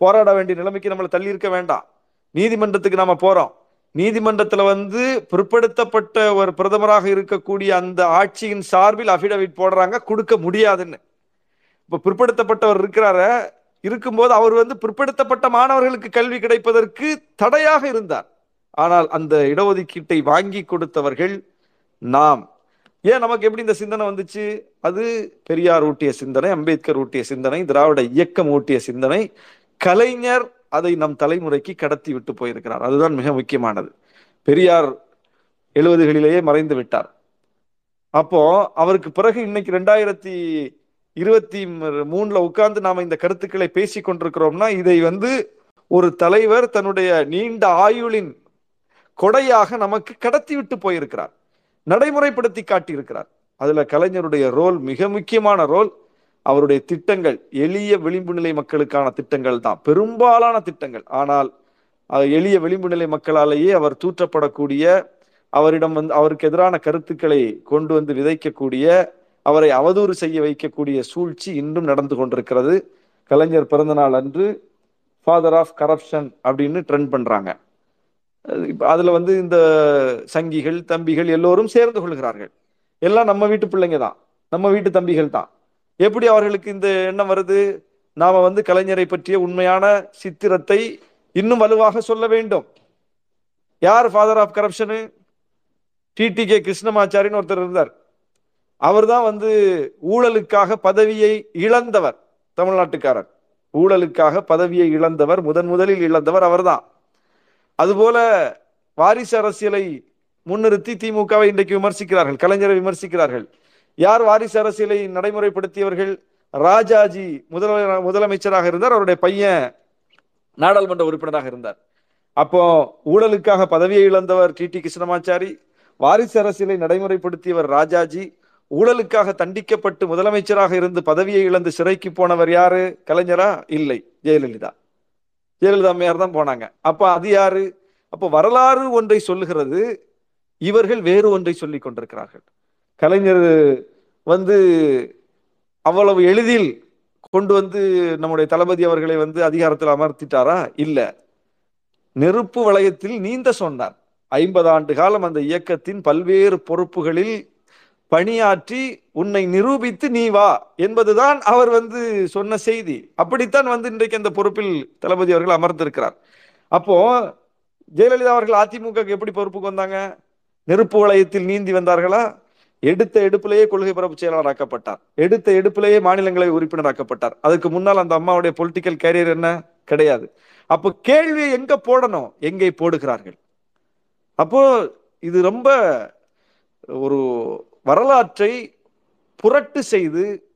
Speaker 1: போராட வேண்டிய நிலைமைக்கு நம்மளை தள்ளி இருக்க வேண்டாம். நீதிமன்றத்துக்கு நாம போறோம். நீதிமன்றத்தில் வந்து பிற்படுத்தப்பட்ட ஒரு பிரதமராக இருக்கக்கூடிய அந்த ஆட்சியின் சார்பில் அபிடவிட் போடுறாங்க. கொடுக்க முடியாதுன்னு. இப்போ பிற்படுத்தப்பட்டவர் இருக்கிறார இருக்கும்போது அவர் வந்து பிற்படுத்தப்பட்ட மாணவர்களுக்கு கல்வி கிடைப்பதற்கு தடையாக இருந்தார். ஆனால் அந்த இடஒதுக்கீட்டை வாங்கி கொடுத்தவர்கள் நாம். ஏன் நமக்கு எப்படி இந்த சிந்தனை வந்துச்சு? அது பெரியார் ஊட்டிய சிந்தனை அம்பேத்கர் ஊட்டிய சிந்தனை திராவிட இயக்கம் ஊட்டிய சிந்தனை. கலைஞர் அதை நம் தலைமுறைக்கு கடத்தி விட்டு போயிருக்கிறார். அதுதான் மிக முக்கியமானது. பெரியார் எழுபதுகளிலேயே மறைந்து விட்டார். அப்போ அவருக்கு பிறகு இன்னைக்கு ரெண்டாயிரத்தி இருபத்தி மூணுல உட்கார்ந்து நாம இந்த கருத்துக்களை பேசி கொண்டிருக்கிறோம்னா இதை வந்து ஒரு தலைவர் தன்னுடைய நீண்ட ஆயுளின் கொடையாக நமக்கு கடத்தி விட்டு போயிருக்கிறார். நடைமுறைப்படுத்தி காட்டியிருக்கிறார். அதுல கலைஞருடைய ரோல் மிக முக்கியமான ரோல். அவருடைய திட்டங்கள் எளிய விளிம்பு நிலை மக்களுக்கான திட்டங்கள் தான். பெரும்பாலான திட்டங்கள். ஆனால் எளிய விளிம்பு நிலை மக்களாலேயே அவர் தூற்றப்படக்கூடிய அவரிடம் வந்து அவருக்கு எதிரான கருத்துக்களை கொண்டு வந்து விதைக்கக்கூடிய அவரை அவதூறு செய்ய வைக்கக்கூடிய சூழ்ச்சி இன்றும் நடந்து கொண்டிருக்கிறது. கலைஞர் பிறந்தநாள் அன்று ஃபாதர் ஆஃப் கரப்ஷன் அப்படின்னு ட்ரெண்ட் பண்றாங்க. அதுல வந்து இந்த சங்கிகள் தம்பிகள் எல்லோரும் சேர்ந்து கொள்கிறார்கள். எல்லாம் நம்ம வீட்டு பிள்ளைங்க தான். நம்ம வீட்டு தம்பிகள் தான். எப்படி அவர்களுக்கு இந்த எண்ணம் வருது? நாம வந்து கலைஞரை பற்றிய உண்மையான சித்திரத்தை இன்னும் வலுவாக சொல்ல வேண்டும். யார் ஃபாதர் ஆஃப் கரப்ஷனு டிடி கே கிருஷ்ணமாச்சாரின்னு ஒருத்தர் இருந்தார். அவர் தான் வந்து ஊழலுக்காக பதவியை இழந்தவர் தமிழ்நாட்டுக்காரர். ஊழலுக்காக பதவியை இழந்தவர் முதன் முதலில் இழந்தவர் அவர்தான். அதுபோல வாரிசு அரசியலை முன்னிறுத்தி திமுகவை இன்றைக்கு விமர்சிக்கிறார்கள் கலைஞரை விமர்சிக்கிறார்கள். யார் வாரிசு அரசியலை நடைமுறைப்படுத்தியவர்கள்? ராஜாஜி முதல முதலமைச்சராக இருந்தார். அவருடைய பையன் நாடாளுமன்ற உறுப்பினராக இருந்தார். அப்போ ஊழலுக்காக பதவியை இழந்தவர் டி. டி. கிருஷ்ணமாச்சாரி வாரிசு அரசியலை நடைமுறைப்படுத்தியவர் ராஜாஜி ஊழலுக்காக தண்டிக்கப்பட்டு முதலமைச்சராக இருந்து பதவியை இழந்து சிறைக்கு போனவர் யாரு? கலைஞரா? இல்லை. ஜெயலலிதா. ஜெயலலிதா அம்மையார் தான் போனாங்க. அப்ப அது யாரு? அப்போ வரலாறு ஒன்றை சொல்லுகிறது. இவர்கள் வேறு ஒன்றை சொல்லி கொண்டிருக்கிறார்கள். கலைஞர் வந்து அவ்வளவு எளிதில் கொண்டு வந்து நம்முடைய தளபதி அவர்களை வந்து அதிகாரத்தில் அமர்த்திட்டாரா? இல்ல. நெருப்பு வளையத்தில் நீந்த சொன்னார். ஐம்பது ஆண்டு காலம் அந்த இயக்கத்தின் பல்வேறு பொறுப்புகளில் பணியாற்றி உன்னை நிரூபித்து நீ வா என்பதுதான் அவர் வந்து சொன்ன செய்தி. அப்படித்தான் வந்து இன்றைக்கு அந்த பொறுப்பில் தளபதி அவர்கள் அமர்ந்திருக்கிறார். அப்போ ஜெயலலிதா அவர்கள் அதிமுக எப்படி பொறுப்புக்கு வந்தாங்க? நெருப்பு வளையத்தில் நீந்தி வந்தார்களா? எடுத்த எடுப்பிலேயே கொள்கை பரப்பு செயலாளர் ஆக்கப்பட்டார். எடுத்த எடுப்பிலேயே மாநிலங்களை உறுப்பினர் ஆக்கப்பட்டார். அதுக்கு முன்னால் அந்த அம்மாவுடைய பொலிட்டிக்கல் கேரியர் என்ன? கிடையாது. அப்போ கேள்வியை எங்க போடணும்? எங்கே போடுகிறார்கள்? அப்போ இது ரொம்ப ஒரு வரலாற்றை புரட்டு செய்து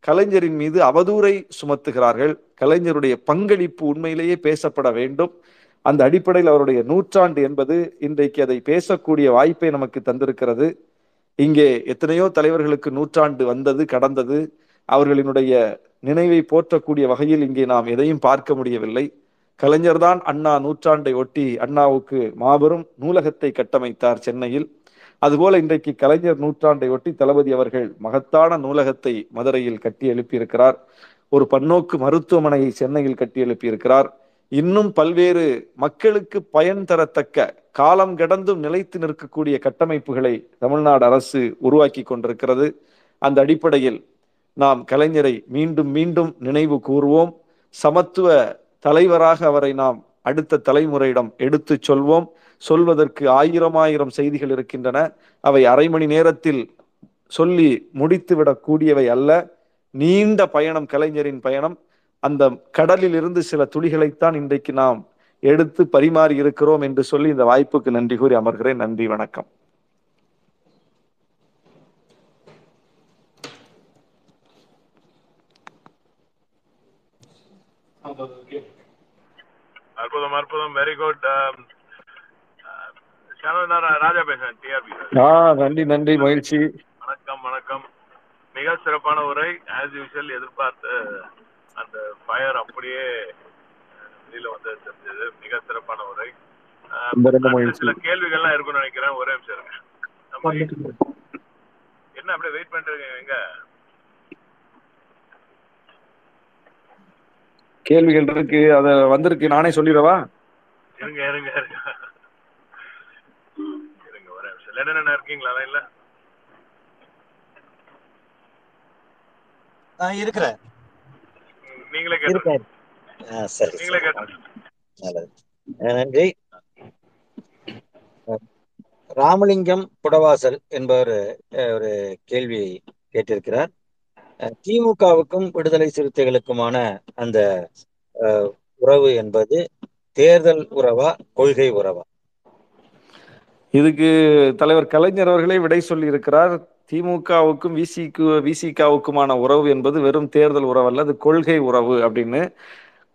Speaker 1: கலைஞரின் மீது அவதூறை சுமத்துகிறார்கள். கலைஞருடைய பங்களிப்பு உண்மையிலேயே பேசப்பட வேண்டும். அந்த அடிப்படையில் அவருடைய நூற்றாண்டு என்பது இன்றைக்கு அதை பேசக்கூடிய வாய்ப்பை நமக்கு தந்திருக்கிறது. இங்கே எத்தனையோ தலைவர்களுக்கு நூற்றாண்டு வந்தது கடந்தது. அவர்களினுடைய நினைவை போற்றக்கூடிய வகையில் இங்கே நாம் எதையும் பார்க்க முடியவில்லை. கலைஞர்தான் அண்ணா நூற்றாண்டை ஒட்டி அண்ணாவுக்கு மாபெரும் நூலகத்தை கட்டமைத்தார் சென்னையில். அதுபோல இன்றைக்கு கலைஞர் நூற்றாண்டை ஒட்டி தளபதி அவர்கள் மகத்தான நூலகத்தை மதுரையில் கட்டி எழுப்பியிருக்கிறார். ஒரு பன்னோக்கு மருத்துவமனையை சென்னையில் கட்டி எழுப்பியிருக்கிறார். இன்னும் பல்வேறு மக்களுக்கு பயன் தரத்தக்க காலம் கடந்தும் நிலைத்து நிற்கக்கூடிய கட்டமைப்புகளை தமிழ்நாடு அரசு உருவாக்கி கொண்டிருக்கிறது. அந்த அடிப்படையில் நாம் கலைஞரை மீண்டும் மீண்டும் நினைவு கூறுவோம் சமத்துவ தலைவராக அவரை நாம் அடுத்த தலைமுறையிடம் எடுத்துச் சொல்வோம். சொல்வதற்கு ஆயிரம் ஆயிரம் செய்திகள் இருக்கின்றன. அவை அரை மணி நேரத்தில் சொல்லி முடித்துவிடக்கூடியவை அல்ல. நீண்ட பயணம் கலைஞரின் பயணம். அந்த கடலில் இருந்து சில துளிகளைத்தான் இன்றைக்கு நாம் எடுத்து பரிமாறி இருக்கிறோம் என்று சொல்லி இந்த வாய்ப்புக்கு நன்றி கூறி அமர்கிறேன். நன்றி வணக்கம்.
Speaker 3: அற்புதம் அற்புதம். வெரி குட் ராஜா பேசுறேன் டிஆர்பி
Speaker 1: நன்றி நன்றி மகிழ்ச்சி.
Speaker 3: வணக்கம் வணக்கம். மிக சிறப்பான உரை. ஆஸ் யூஷுவல் எதிர்பார்த்த அந்த ஃபயர் அப்படியே வந்து தெரிஞ்சது மிக சிறப்பான உரை. சில கேள்விகள்லாம் இருக்கும்னு நினைக்கிறேன். ஒரே நிமிஷம் இருங்க. என்ன அப்படியே வெயிட் பண்ணிட்டு எங்க?
Speaker 1: கேள்விகள் இருக்கு. அத வந்திருக்கு. நானே சொல்லிடவா?
Speaker 3: இருங்க இருங்க இருங்க. இருங்க ஒரே நிமிஷம். லெனன் இருக்கீங்களா? இல்ல
Speaker 4: நான் இருக்கிறேன்.
Speaker 3: நீங்களே கேட்டு
Speaker 4: சரி நல்லது. நன்றி. ராமலிங்கம் புடவாசல் என்பவர் அஹ், ஒரு கேள்வியை கேட்டிருக்கிறார். திமுகவுக்கும் விடுதலை சிறுத்தைகளுக்குமான அந்த உறவு என்பது தேர்தல் உறவா கொள்கை உறவா?
Speaker 1: இதுக்கு தலைவர் கலைஞர் அவர்களே விடை சொல்லி இருக்கிறார் திமுகவுக்கும் விசிக்கு விசிகாவுக்குமான உறவு என்பது வெறும் தேர்தல் உறவு அல்ல அது கொள்கை உறவு அப்படின்னு.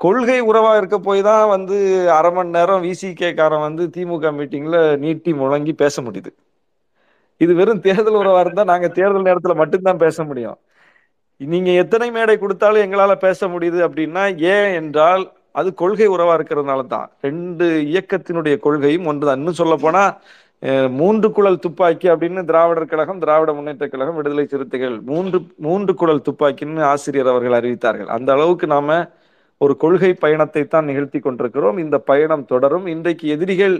Speaker 1: கொள்கை உறவா இருக்க போய் தான் வந்து அரை மணி நேரம் விசிகேக்காரன் வந்து திமுக மீட்டிங்ல நீட்டி முழங்கி பேச முடியுது. இது வெறும் தேர்தல் உறவா இருந்தா நாங்க தேர்தல் நேரத்துல மட்டும்தான் பேச முடியும். நீங்க எத்தனை மேடை கொடுத்தாலும் எங்களால பேச முடியுது அப்படின்னா ஏன் என்றால் அது கொள்கை உறவா இருக்கிறதுனால தான். ரெண்டு இயக்கத்தினுடைய கொள்கையும் ஒன்றுதான். இன்னும் சொல்ல போனா மூன்று குழல் துப்பாக்கி அப்படின்னு திராவிடர் கழகம் திராவிட முன்னேற்ற கழகம் விடுதலை சிறுத்தைகள் மூன்று மூன்று குழல் துப்பாக்கின்னு ஆசிரியர் அவர்கள் அறிவித்தார்கள். அந்த அளவுக்கு நாம ஒரு கொள்கை பயணத்தை தான் நிகழ்த்தி கொண்டிருக்கிறோம். இந்த பயணம் தொடரும். இன்றைக்கு எதிரிகள்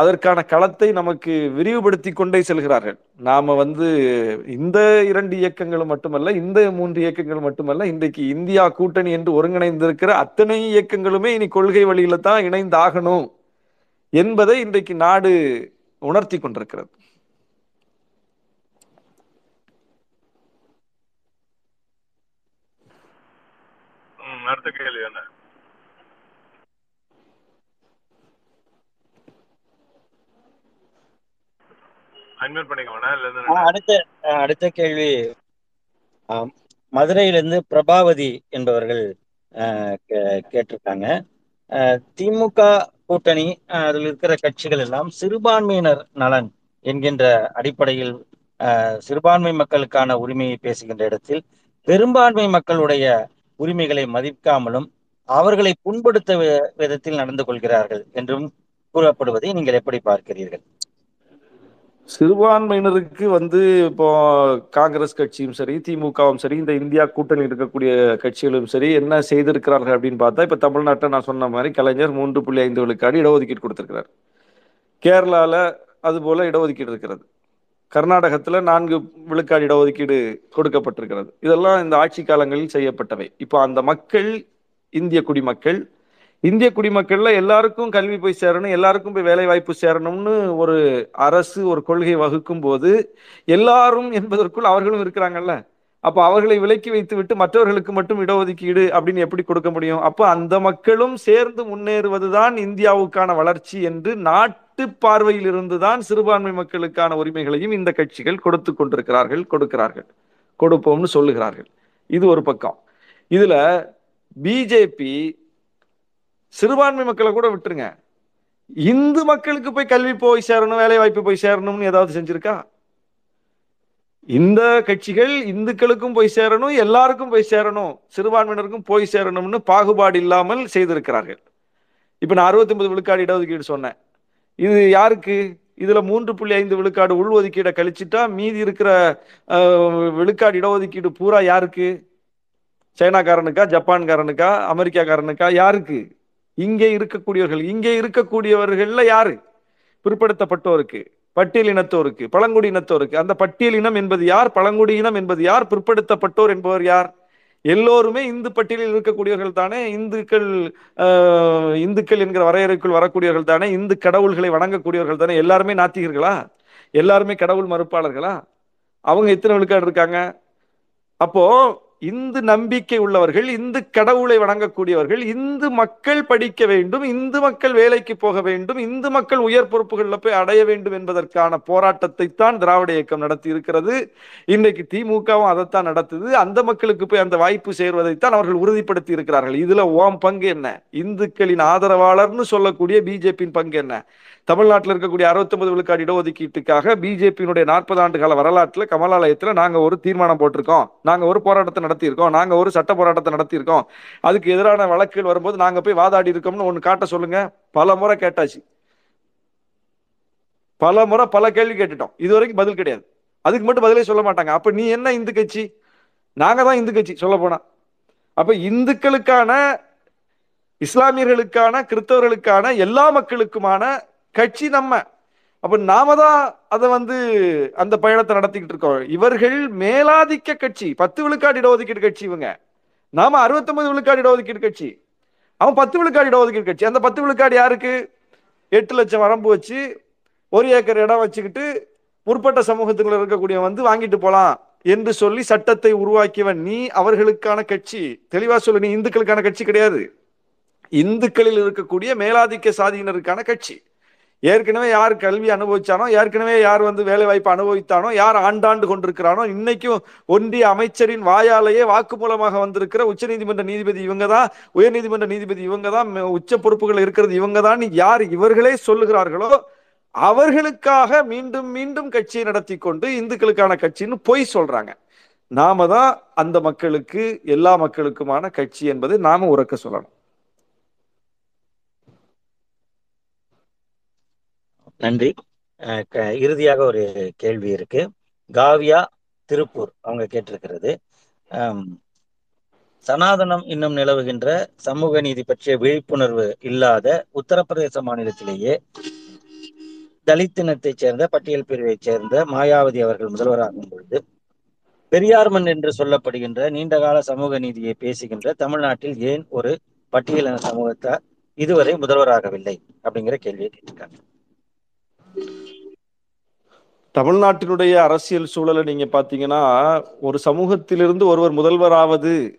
Speaker 1: அதற்கான களத்தை நமக்கு விரிவுபடுத்தி கொண்டே செல்கிறார்கள். நாம வந்து இந்த இரண்டு இயக்கங்களும் மட்டுமல்ல இந்த மூன்று இயக்கங்கள் மட்டுமல்ல இன்றைக்கு இந்தியா கூட்டணி என்று ஒருங்கிணைந்திருக்கிற அத்தனை இயக்கங்களுமே இனி கொள்கை வழியில தான் இணைந்தாகணும் என்பதை இன்றைக்கு நாடு உணர்த்தி கொண்டிருக்கிறது.
Speaker 3: அடுத்த கேள்வி என்ன? அன்மியூட் இல்ல
Speaker 4: அடுத்த அடுத்த கேள்வி. மதுரையிலிருந்து பிரபாவதி என்பவர்கள் கேட்டிருக்காங்க. அஹ், திமுக கூட்டணி அஹ், அதில் இருக்கிற கட்சிகள் எல்லாம் சிறுபான்மையினர் நலன் என்கின்ற அடிப்படையில் சிறுபான்மை மக்களுக்கான உரிமையை பேசுகின்ற இடத்தில் பெரும்பான்மை மக்களுடைய உரிமைகளை மதிக்காமலும் அவர்களை புண்படுத்த விதத்தில் நடந்து கொள்கிறார்கள் என்றும் கூறப்படுவதை நீங்கள் எப்படி பார்க்கிறீர்கள்?
Speaker 1: சிறுபான்மையினருக்கு வந்து இப்போ காங்கிரஸ் கட்சியும் சரி திமுகவும் சரி இந்த இந்தியா கூட்டணியில் இருக்கக்கூடிய கட்சிகளும் சரி என்ன செய்திருக்கிறார்கள் அப்படின்னு பார்த்தா இப்ப தமிழ்நாட்டை நான் சொன்ன மாதிரி கலைஞர் மூன்று புள்ளி ஐந்து விழுக்காடு இடஒதுக்கீடு கொடுத்திருக்கிறார். கேரளால அது போல இடஒதுக்கீடு இருக்கிறது. கர்நாடகத்துல நான்கு விழுக்காடு இடஒதுக்கீடு கொடுக்கப்பட்டிருக்கிறது. இதெல்லாம் இந்த ஆட்சி காலங்களில் செய்யப்பட்டவை. இப்போ அந்த மக்கள் இந்திய குடிமக்கள் இந்திய குடிமக்கள்ல எல்லாருக்கும் கல்வி போய் சேரணும் எல்லாருக்கும் போய் வேலை வாய்ப்பு சேரணும்னு ஒரு அரசு ஒரு கொள்கை வகுக்கும் போது எல்லாரும் என்பதற்குள் அவர்களும் இருக்கிறாங்கல்ல. அப்போ அவர்களை விலக்கி வைத்து விட்டு மற்றவர்களுக்கு மட்டும் இடஒதுக்கீடு அப்படின்னு எப்படி கொடுக்க முடியும்? அப்போ அந்த மக்களும் சேர்ந்து முன்னேறுவதுதான் இந்தியாவுக்கான வளர்ச்சி என்று நாட்டு பார்வையில் இருந்துதான் சிறுபான்மை மக்களுக்கான உரிமைகளையும் இந்த கட்சிகள் கொடுத்து கொண்டிருக்கிறார்கள் கொடுக்கிறார்கள். கொடுப்போம்னு சொல்லுகிறார்கள். இது ஒரு பக்கம். இதுல பிஜேபி சிறுபான்மை மக்களை கூட விட்டுருங்க. இந்து மக்களுக்கு போய் கல்வி போய் சேரணும் வேலை வாய்ப்பு போய் சேரணும்னு ஏதாவது செஞ்சிருக்கா? இந்த கட்சிகள் இந்துக்களுக்கும் போய் சேரணும் எல்லாருக்கும் போய் சேரணும் சிறுபான்மையினருக்கும் போய் சேரணும்னு பாகுபாடு இல்லாமல் செய்திருக்கிறார்கள். இப்ப நான் அறுபத்தி ஒன்பது விழுக்காடு இடஒதுக்கீடு சொன்னேன். இது யாருக்கு? இதுல மூன்று புள்ளி ஐந்து விழுக்காடு உள்ஒதுக்கீடை கழிச்சிட்டா மீதி இருக்கிற விழுக்காடு இடஒதுக்கீடு பூரா யாருக்கு? சைனாக்காரனுக்கா ஜப்பான்காரனுக்கா அமெரிக்காக்காரனுக்கா யாருக்கு? இங்கே இருக்கக்கூடியவர்கள். இங்கே இருக்கக்கூடியவர்கள்ல யாரு? பிற்படுத்தப்பட்டோருக்கு பட்டியல் இனத்தோருக்கு பழங்குடி இனத்தோருக்கு அந்த பட்டியல் இனம் என்பது யார்? பழங்குடி இனம் என்பது யார்? பிற்படுத்தப்பட்டோர் என்பவர் யார்? எல்லோருமே இந்து பட்டியலில் இருக்கக்கூடியவர்கள் தானே இந்துக்கள் இந்துக்கள் என்கிற வரையறைக்குள் வரக்கூடியவர்கள் தானே இந்து கடவுள்களை வணங்கக்கூடியவர்கள் தானே எல்லாருமே நாத்திகர்களா? எல்லாருமே கடவுள் மறுப்பாளர்களா? அவங்க எத்தனை விழுக்காடு இருக்காங்க? அப்போ இந்து நம்பிக்கை உள்ளவர்கள் இந்து கடவுளை வணங்கக்கூடியவர்கள் இந்து மக்கள் படிக்க வேண்டும் இந்து மக்கள் வேலைக்கு போக வேண்டும் இந்து மக்கள் உயர் பொறுப்புகளில் போய் அடைய வேண்டும் என்பதற்கான போராட்டத்தை தான் திராவிட இயக்கம் நடத்தி இருக்கிறது இன்றைக்கு திமுகவும் அதைத்தான் நடத்துது. அந்த மக்களுக்கு போய் அந்த வாய்ப்பு சேர்வதைத்தான் அவர்கள் உறுதிப்படுத்தி இருக்கிறார்கள் இதுல ஓம் பங்கு என்ன? இந்துக்களின் ஆதரவாளர்னு சொல்லக்கூடிய பிஜேபியின் பங்கு என்ன? தமிழ்நாட்டில் இருக்கக்கூடிய 69 விழுக்காடு இடஒதுக்கீட்டுக்காக பிஜேபியினுடைய நாற்பது ஆண்டு கால வரலாற்றில் கமலாலயத்துல நாங்கள் ஒரு தீர்மானம் போட்டிருக்கோம். நாங்கள் ஒரு போராட்டத்தை நடத்தியிருக்கோம். நாங்க ஒரு சட்ட போராட்டத்தை நடத்தியிருக்கோம். அதுக்கு எதிரான வழக்குகள் வரும்போது நாங்க போய் வாதாடி இருக்கோம்னு ஒன்று காட்ட சொல்லுங்க. பல முறை கேட்டாச்சு. பல முறை பல கேள்வி கேட்டுட்டோம். இது வரைக்கும் பதில் கிடையாது. அதுக்கு மட்டும் பதிலே சொல்ல மாட்டாங்க. அப்ப நீ என்ன இந்து கட்சி? நாங்க தான் இந்து கட்சி சொல்ல போனா. அப்ப இந்துக்களுக்கான இஸ்லாமியர்களுக்கான கிறிஸ்தவர்களுக்கான எல்லா மக்களுக்குமான கட்சி நம்ம. அப்ப நாம தான் அதை வந்து அந்த பயணத்தை நடத்திக்கிட்டு இருக்கோம். இவர்கள் மேலாதிக்க கட்சி. பத்து விழுக்காடு இடஒதுக்கீடு கட்சி இவங்க. நாம 69 விழுக்காடு இடஒதுக்கீடு கட்சி. அவன் பத்து விழுக்காடு இடஒதுக்கீடு கட்சி. அந்த பத்து விழுக்காடு யாருக்கு? எட்டு லட்சம் வரம்பு வச்சு ஒரு ஏக்கர் இடம் வச்சுக்கிட்டு முற்பட்ட சமூகத்துக்குள்ள இருக்கக்கூடிய வந்து வாங்கிட்டு போலாம் என்று சொல்லி சட்டத்தை உருவாக்கியவன் நீ அவர்களுக்கான கட்சி. தெளிவா சொல்லு நீ இந்துக்களுக்கான கட்சி கிடையாது. இந்துக்களில் இருக்கக்கூடிய மேலாதிக்க சாதியினருக்கான கட்சி. ஏற்கனவே யார் கல்வி அனுபவிச்சானோ ஏற்கனவே யார் வந்து வேலை வாய்ப்பு அனுபவித்தானோ யார் ஆண்டாண்டு கொண்டிருக்கிறானோ இன்னைக்கும் ஒன்றிய அமைச்சரின் வாயாலேயே வாக்குமூலமாக வந்திருக்கிற உச்சநீதிமன்ற நீதிபதி இவங்க தான் உயர்நீதிமன்ற நீதிபதி இவங்க தான் உச்ச பொறுப்புகள் இருக்கிறது இவங்க தான் யார் இவர்களே சொல்லுகிறார்களோ அவர்களுக்காக மீண்டும் மீண்டும் கட்சியை நடத்தி கொண்டு இந்துக்களுக்கான கட்சின்னு பொய் சொல்றாங்க. நாம தான் அந்த மக்களுக்கு எல்லா மக்களுக்குமான கட்சி என்பதை நாம உறக்க சொல்லணும்.
Speaker 4: நன்றி. இறுதியாக ஒரு கேள்வி இருக்கு. காவியா திருப்பூர் அவங்க கேட்டிருக்கிறது. சனாதனம் இன்னும் நிலவுகின்ற சமூக நீதி பற்றிய விழிப்புணர்வு இல்லாத உத்தரப்பிரதேச மாநிலத்திலேயே தலித் இனத்தைச் சேர்ந்த பட்டியல் பிரிவைச் சேர்ந்த மாயாவதி அவர்கள் முதல்வராகும் பொழுது பெரியார்மன் என்று சொல்லப்படுகின்ற நீண்டகால சமூக நீதியை பேசுகின்ற தமிழ்நாட்டில் ஏன் ஒரு பட்டியலின சமூகத்தார் இதுவரை முதல்வராகவில்லை? அப்படிங்கிற கேள்வியை கேட்டிருக்காங்க.
Speaker 1: தமிழ்நாட்டினுடைய அரசியல் சூழலை நீங்க பாத்தீங்கன்னா ஒரு சமூகத்திலிருந்து ஒருவர் முதல்வராவது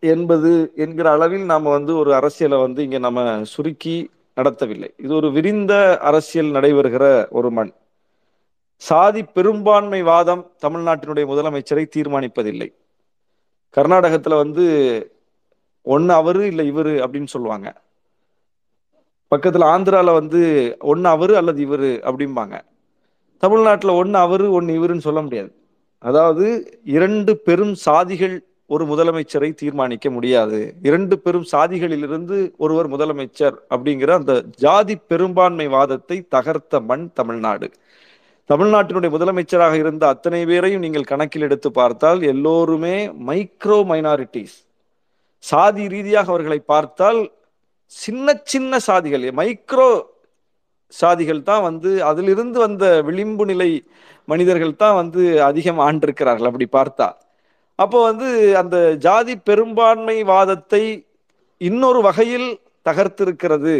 Speaker 1: என்பது என்கிற அளவில் நாம வந்து ஒரு அரசியலை வந்து இங்க நம்ம சுருக்கி நடத்தவில்லை. இது ஒரு விரிந்த அரசியல் நடைபெறுகிற ஒரு மண். சாதி பெரும்பான்மை வாதம் தமிழ்நாட்டினுடைய முதலமைச்சரை தீர்மானிப்பதில்லை. கர்நாடகத்துல வந்து ஒன்னு அவரு இல்லை இவரு அப்படின்னு சொல்லுவாங்க. பக்கத்துல ஆந்திரால வந்து ஒன்னு அவரு அல்லது இவரு அப்படிம்பாங்க. தமிழ்நாட்டில் ஒன்னு அவரு ஒன்னு இவருன்னு சொல்ல முடியாது. அதாவது இரண்டு பெரும் சாதிகள் ஒரு முதலமைச்சரை தீர்மானிக்க முடியாது. இரண்டு பெரும் சாதிகளிலிருந்து ஒருவர் முதலமைச்சர் அப்படிங்கிற அந்த ஜாதி பெரும்பான்மை வாதத்தை தகர்த்த மண் தமிழ்நாடு. தமிழ்நாட்டினுடைய முதலமைச்சராக இருந்த அத்தனை பேரையும் நீங்கள் கணக்கில் எடுத்து பார்த்தால் எல்லோருமே மைக்ரோ மைனாரிட்டிஸ் சாதி ரீதியாக அவர்களை பார்த்தால் சின்ன சின்ன சாதிகள் மைக்ரோ சாதிகள் தான் வந்து அதிலிருந்து வந்த விளிம்பு நிலை மனிதர்கள் தான் வந்து அதிகம் ஆண்டிருக்கிறார்கள் அப்படி பார்த்தா. அப்போ வந்து அந்த ஜாதி பெரும்பான்மை வாதத்தை இன்னொரு வகையில் தகர்த்திருக்கிறது.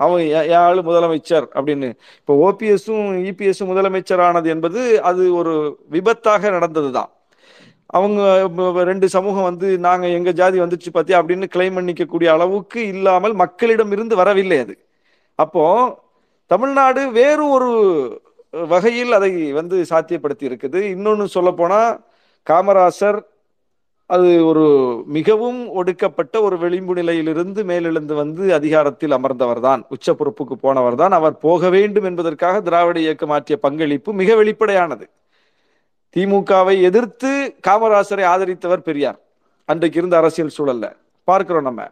Speaker 1: அவன் யாழ் முதலமைச்சர் அப்படின்னு. இப்போ ஓபிஎஸும் இபிஎஸும் முதலமைச்சர் ஆனது என்பது அது ஒரு விபத்தாக நடந்தது தான் அவங்க ரெண்டு சமூகம் வந்து நாங்க எங்க ஜாதி வந்துச்சு பாத்தியா? அப்படின்னு கிளைம் பண்ணிக்கக்கூடிய அளவுக்கு இல்லாமல் மக்களிடம் இருந்து வரவில்லை அது. அப்போ தமிழ்நாடு வேறு ஒரு வகையில் அதை வந்து சாத்தியப்படுத்தி இருக்குது. இன்னொன்று சொல்ல போனா காமராசர் அது ஒரு மிகவும் ஒடுக்கப்பட்ட ஒரு விளிம்பு நிலையிலிருந்து மேலெழுந்து வந்து அதிகாரத்தில் அமர்ந்தவர் தான். உச்ச பொறுப்புக்கு போனவர் தான். அவர் போக வேண்டும் என்பதற்காக திராவிட இயக்கம் ஆற்றிய பங்களிப்பு மிக வெளிப்படையானது. திமுகவை எதிர்த்து காமராசரை ஆதரித்தவர் பெரியார். அன்றைக்கு இருந்த அரசியல் சூழல்ல. பார்க்கிறோம் நம்ம.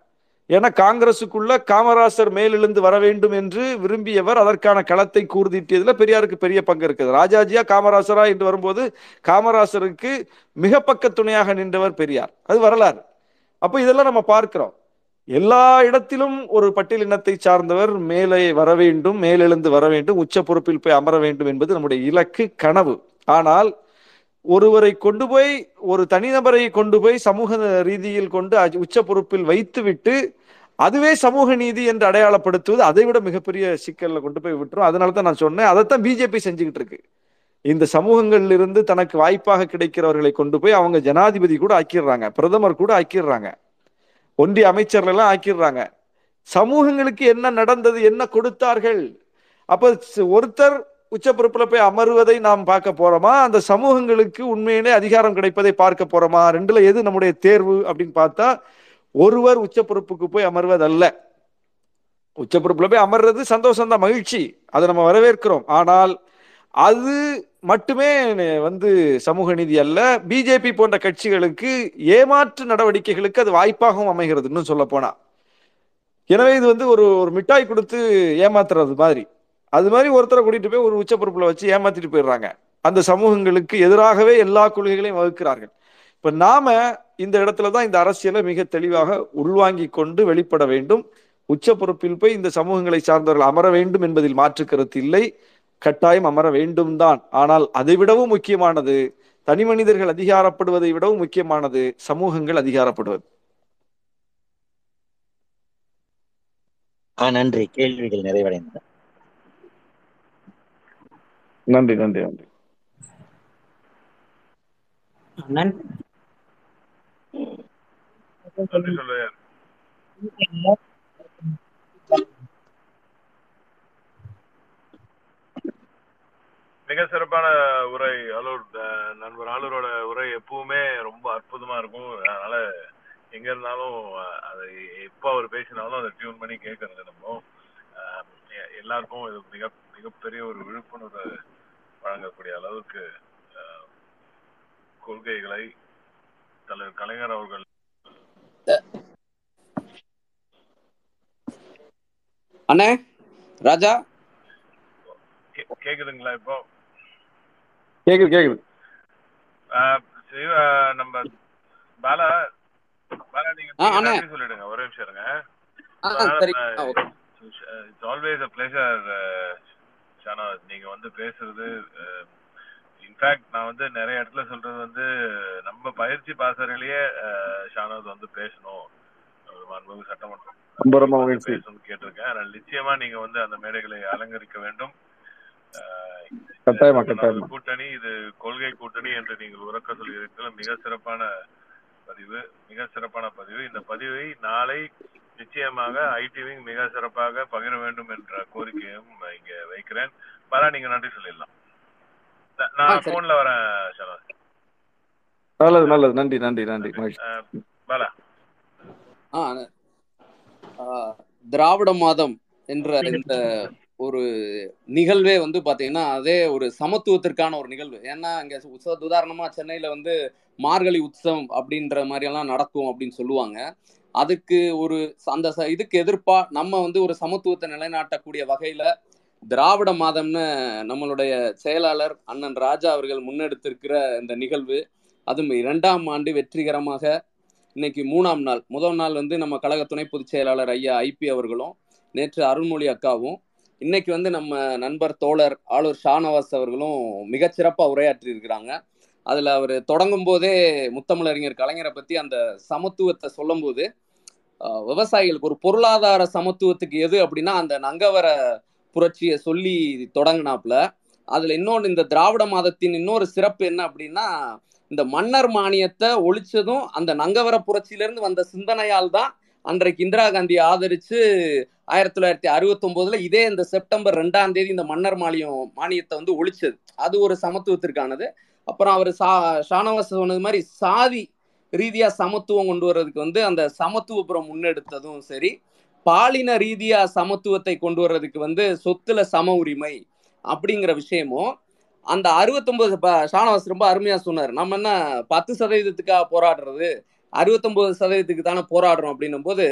Speaker 1: ஏன்னா காங்கிரசுக்குள்ள காமராசர் மேலெழுந்து வர வேண்டும் என்று விரும்பியவர் அதற்கான களத்தை கூர்தீட்டியதுல பெரியாருக்கு பெரிய பங்கு இருக்குது. ராஜாஜியா காமராசரா என்று வரும்போது காமராசருக்கு மிக பக்க துணையாக நின்றவர் பெரியார். அது வரலாறு. அப்ப இதெல்லாம் நம்ம பார்க்கிறோம். எல்லா இடத்திலும் ஒரு பட்டியலினத்தை சார்ந்தவர் மேலே வர வேண்டும் மேலெழுந்து வர வேண்டும் உச்ச பொறுப்பில் போய் அமர வேண்டும் என்பது நம்முடைய இலக்கு கனவு. ஆனால் ஒருவரை கொண்டு போய் ஒரு தனிநபரை கொண்டு போய் சமூக ரீதியில் கொண்டு அ- உச்ச பொறுப்பில் வைத்துவிட்டு அதுவே சமூக நீதி என்று அடையாளப்படுத்துவது அதை விட மிகப்பெரிய சிக்கல்ல கொண்டு போய் விட்டுரும். அதனால தான் நான் சொன்னேன். அதைத்தான் பிஜேபி செஞ்சுக்கிட்டு இருக்கு. இந்த சமூகங்கள்ல இருந்து தனக்கு வாய்ப்பாக கிடைக்கிறவர்களை கொண்டு போய் அவங்க ஜனாதிபதி கூட ஆக்கிடுறாங்க. பிரதமர் கூட ஆக்கிடுறாங்க. ஒன்றிய அமைச்சர்கள் எல்லாம் ஆக்கிடுறாங்க. சமூகங்களுக்கு என்ன நடந்தது என்ன கொடுத்தார்கள்? அப்ப ஒருத்தர் உச்ச பொறுப்புல போய் அமர்வதை நாம் பார்க்க போறோமா? அந்த சமூகங்களுக்கு உண்மையிலே அதிகாரம் கிடைப்பதை பார்க்க போறோமா? ரெண்டுல எது நம்முடைய தேர்வு அப்படின்னு பார்த்தா ஒருவர் உச்ச பொறுப்புக்கு போய் அமர்வதல்ல. உச்ச பொறுப்புல போய் அமர்றது சந்தோஷம் தான் மகிழ்ச்சி. அதை நம்ம வரவேற்கிறோம். ஆனால் அது மட்டுமே வந்து சமூக நீதி அல்ல. பிஜேபி போன்ற கட்சிகளுக்கு ஏமாற்று நடவடிக்கைகளுக்கு அது வாய்ப்பாகவும் அமைகிறது இன்னும் சொல்ல போனா. எனவே இது வந்து ஒரு ஒரு மிட்டாய் கொடுத்து ஏமாத்துறது மாதிரி. அது மாதிரி ஒருத்தரை கூட்டிட்டு போய் ஒரு உச்ச பொறுப்புல வச்சு ஏமாத்திட்டு போயிடுறாங்க. அந்த சமூகங்களுக்கு எதிராகவே எல்லா கொள்கைகளையும் வகுக்கிறார்கள். இப்ப நாம இந்த இடத்துல தான் இந்த அரசியலை மிக தெளிவாக உள்வாங்கி கொண்டு வெளிப்பட வேண்டும். உச்ச பொறுப்பில் போய் இந்த சமூகங்களை சார்ந்தவர்கள் அமர வேண்டும் என்பதில் மாற்று கருத்து இல்லை. கட்டாயம் அமர வேண்டும் தான். ஆனால் அதை விடவும் முக்கியமானது தனி மனிதர்கள் அதிகாரப்படுவதை விடவும் முக்கியமானது சமூகங்கள் அதிகாரப்படுவது.
Speaker 4: நன்றி. கேள்விகள் நிறைவடைந்தன.
Speaker 1: நன்றி நன்றி நன்றி.
Speaker 3: மிக சிறப்பான உரை அலூர் நண்பர் ஆளூரோட உரை எப்பவுமே ரொம்ப அற்புதமா இருக்கும். அதனால எங்க இருந்தாலும் அதை எப்போ அவர் பேசினாலும் அதை டியூன் பண்ணி கேட்கறது நம்ம. எல்லாருக்கும் இது மிக மிகப்பெரிய ஒரு விழிப்புணர்வு வழங்கக்கூடிய அளவுக்கு கொள்கைகளை தலைவர் கலைஞர் அவர்கள்
Speaker 5: அண்ணே ராஜா?
Speaker 3: கேக்குதுங்களா இப்போ?
Speaker 1: கேக்குது கேக்குது.
Speaker 3: ஆஹ் சிவ நம்ம பாலா பாலா நீங்க சொல்லிடுங்க. ஒரே நிமிஷம் இருங்க. It's always a pleasure Shana நீங்க வந்து பேசுறது இன்ஃபேக்ட் நான் வந்து நிறைய இடத்துல சொல்றது வந்து நம்ம பயிற்சி பாசறையிலேயே ஷானத் வந்து பேசணும். மாண்புமிகு சட்டமன்றம். கேட்டிருக்கேன். அதனால நிச்சயமா நீங்க வந்து அந்த மேடைகளை அலங்கரிக்க வேண்டும். கூட்டணி இது கொள்கை கூட்டணி என்று நீங்கள் உறக்க சொல்கிறீர்கள் மிக சிறப்பான பதிவு மிக சிறப்பான பதிவு. இந்த பதிவை நாளை நிச்சயமாக ஐடிவிங் மிக சிறப்பாக பகிர வேண்டும் என்ற கோரிக்கையும் இங்க வைக்கிறேன். பாரா நீங்க நன்றி சொல்லிடலாம். நான். போன்ல வரேன்
Speaker 1: நல்லது நல்லது. நன்றி நன்றி நன்றி.
Speaker 3: பாலா.
Speaker 5: ஆ, ஆ, திராவிட மாதம் என்ற இந்த ஒரு நிகழ்வே வந்து பாத்தீங்கன்னா அதே ஒரு சமத்துவத்திற்கான ஒரு நிகழ்வு. ஏன்னா இங்க உதாரணமா சென்னையில வந்து மார்கழி உற்சவம் அப்படின்ற மாதிரி எல்லாம் நடக்கும் அப்படின்னு சொல்லுவாங்க. அதுக்கு ஒரு அந்த இதுக்கு எதிர்ப்பா நம்ம வந்து ஒரு சமத்துவத்தை நிலைநாட்டக்கூடிய வகையில திராவிட மாதம்னு நம்மளுடைய செயலாளர் அண்ணன் ராஜா அவர்கள் முன்னெடுத்திருக்கிற இந்த நிகழ்வு அதுவும் இரண்டாம் ஆண்டு வெற்றிகரமாக இன்னைக்கு மூணாம் நாள் முதல் நாள் வந்து நம்ம கழக துணை பொதுச் செயலாளர் ஐயா ஐபி அவர்களும் நேற்று அருள்மொழி அக்காவும் இன்னைக்கு வந்து நம்ம நண்பர் தோழர் ஆளூர் ஷானவாஸ் அவர்களும் மிகச்சிறப்பாக உரையாற்றி இருக்கிறாங்க. அதில் அவர் தொடங்கும் போதே முத்தமிழறிஞர் கலைஞரை பற்றி அந்த சமத்துவத்தை சொல்லும்போது போது விவசாயிகளுக்கு ஒரு பொருளாதார சமத்துவத்துக்கு எது அப்படின்னா அந்த நங்கவர புரட்சியை சொல்லி தொடங்கினாப்புல. அதுல இன்னொன்று இந்த திராவிட மாதத்தின் இன்னொரு சிறப்பு என்ன அப்படின்னா இந்த மன்னர் மானியத்தை ஒழிச்சதும் அந்த நங்கவர புரட்சியிலிருந்து வந்த சிந்தனையால் தான் அன்றைக்கு இந்திரா காந்தி ஆதரிச்சு ஆயிரத்தி தொள்ளாயிரத்தி அறுபத்தி ஒன்பதுல இதே இந்த செப்டம்பர் ரெண்டாம் தேதி இந்த மன்னர் மானியம் மானியத்தை வந்து ஒழிச்சது. அது ஒரு சமத்துவத்திற்கானது. அப்புறம் அவர் சா ஷானவாஸ் சொன்னது மாதிரி சாதி ரீதியா சமத்துவம் கொண்டு வர்றதுக்கு வந்து அந்த சமத்துவபுரம் முன்னெடுத்ததும் சரி பாலின ரீதியா சமத்துவத்தை கொண்டு வர்றதுக்கு வந்து சொத்துல சம உரிமை அப்படிங்கிற விஷயமும் அந்த அறுபத்தொன்பது ஷானவாஸ் ரொம்ப அருமையா சொன்னார். நம்ம என்ன பத்து சதவீதத்துக்காக போராடுறது அறுபத்தொன்பது சதவீதத்துக்கு தானே போராடுறோம் அப்படின்னும் போது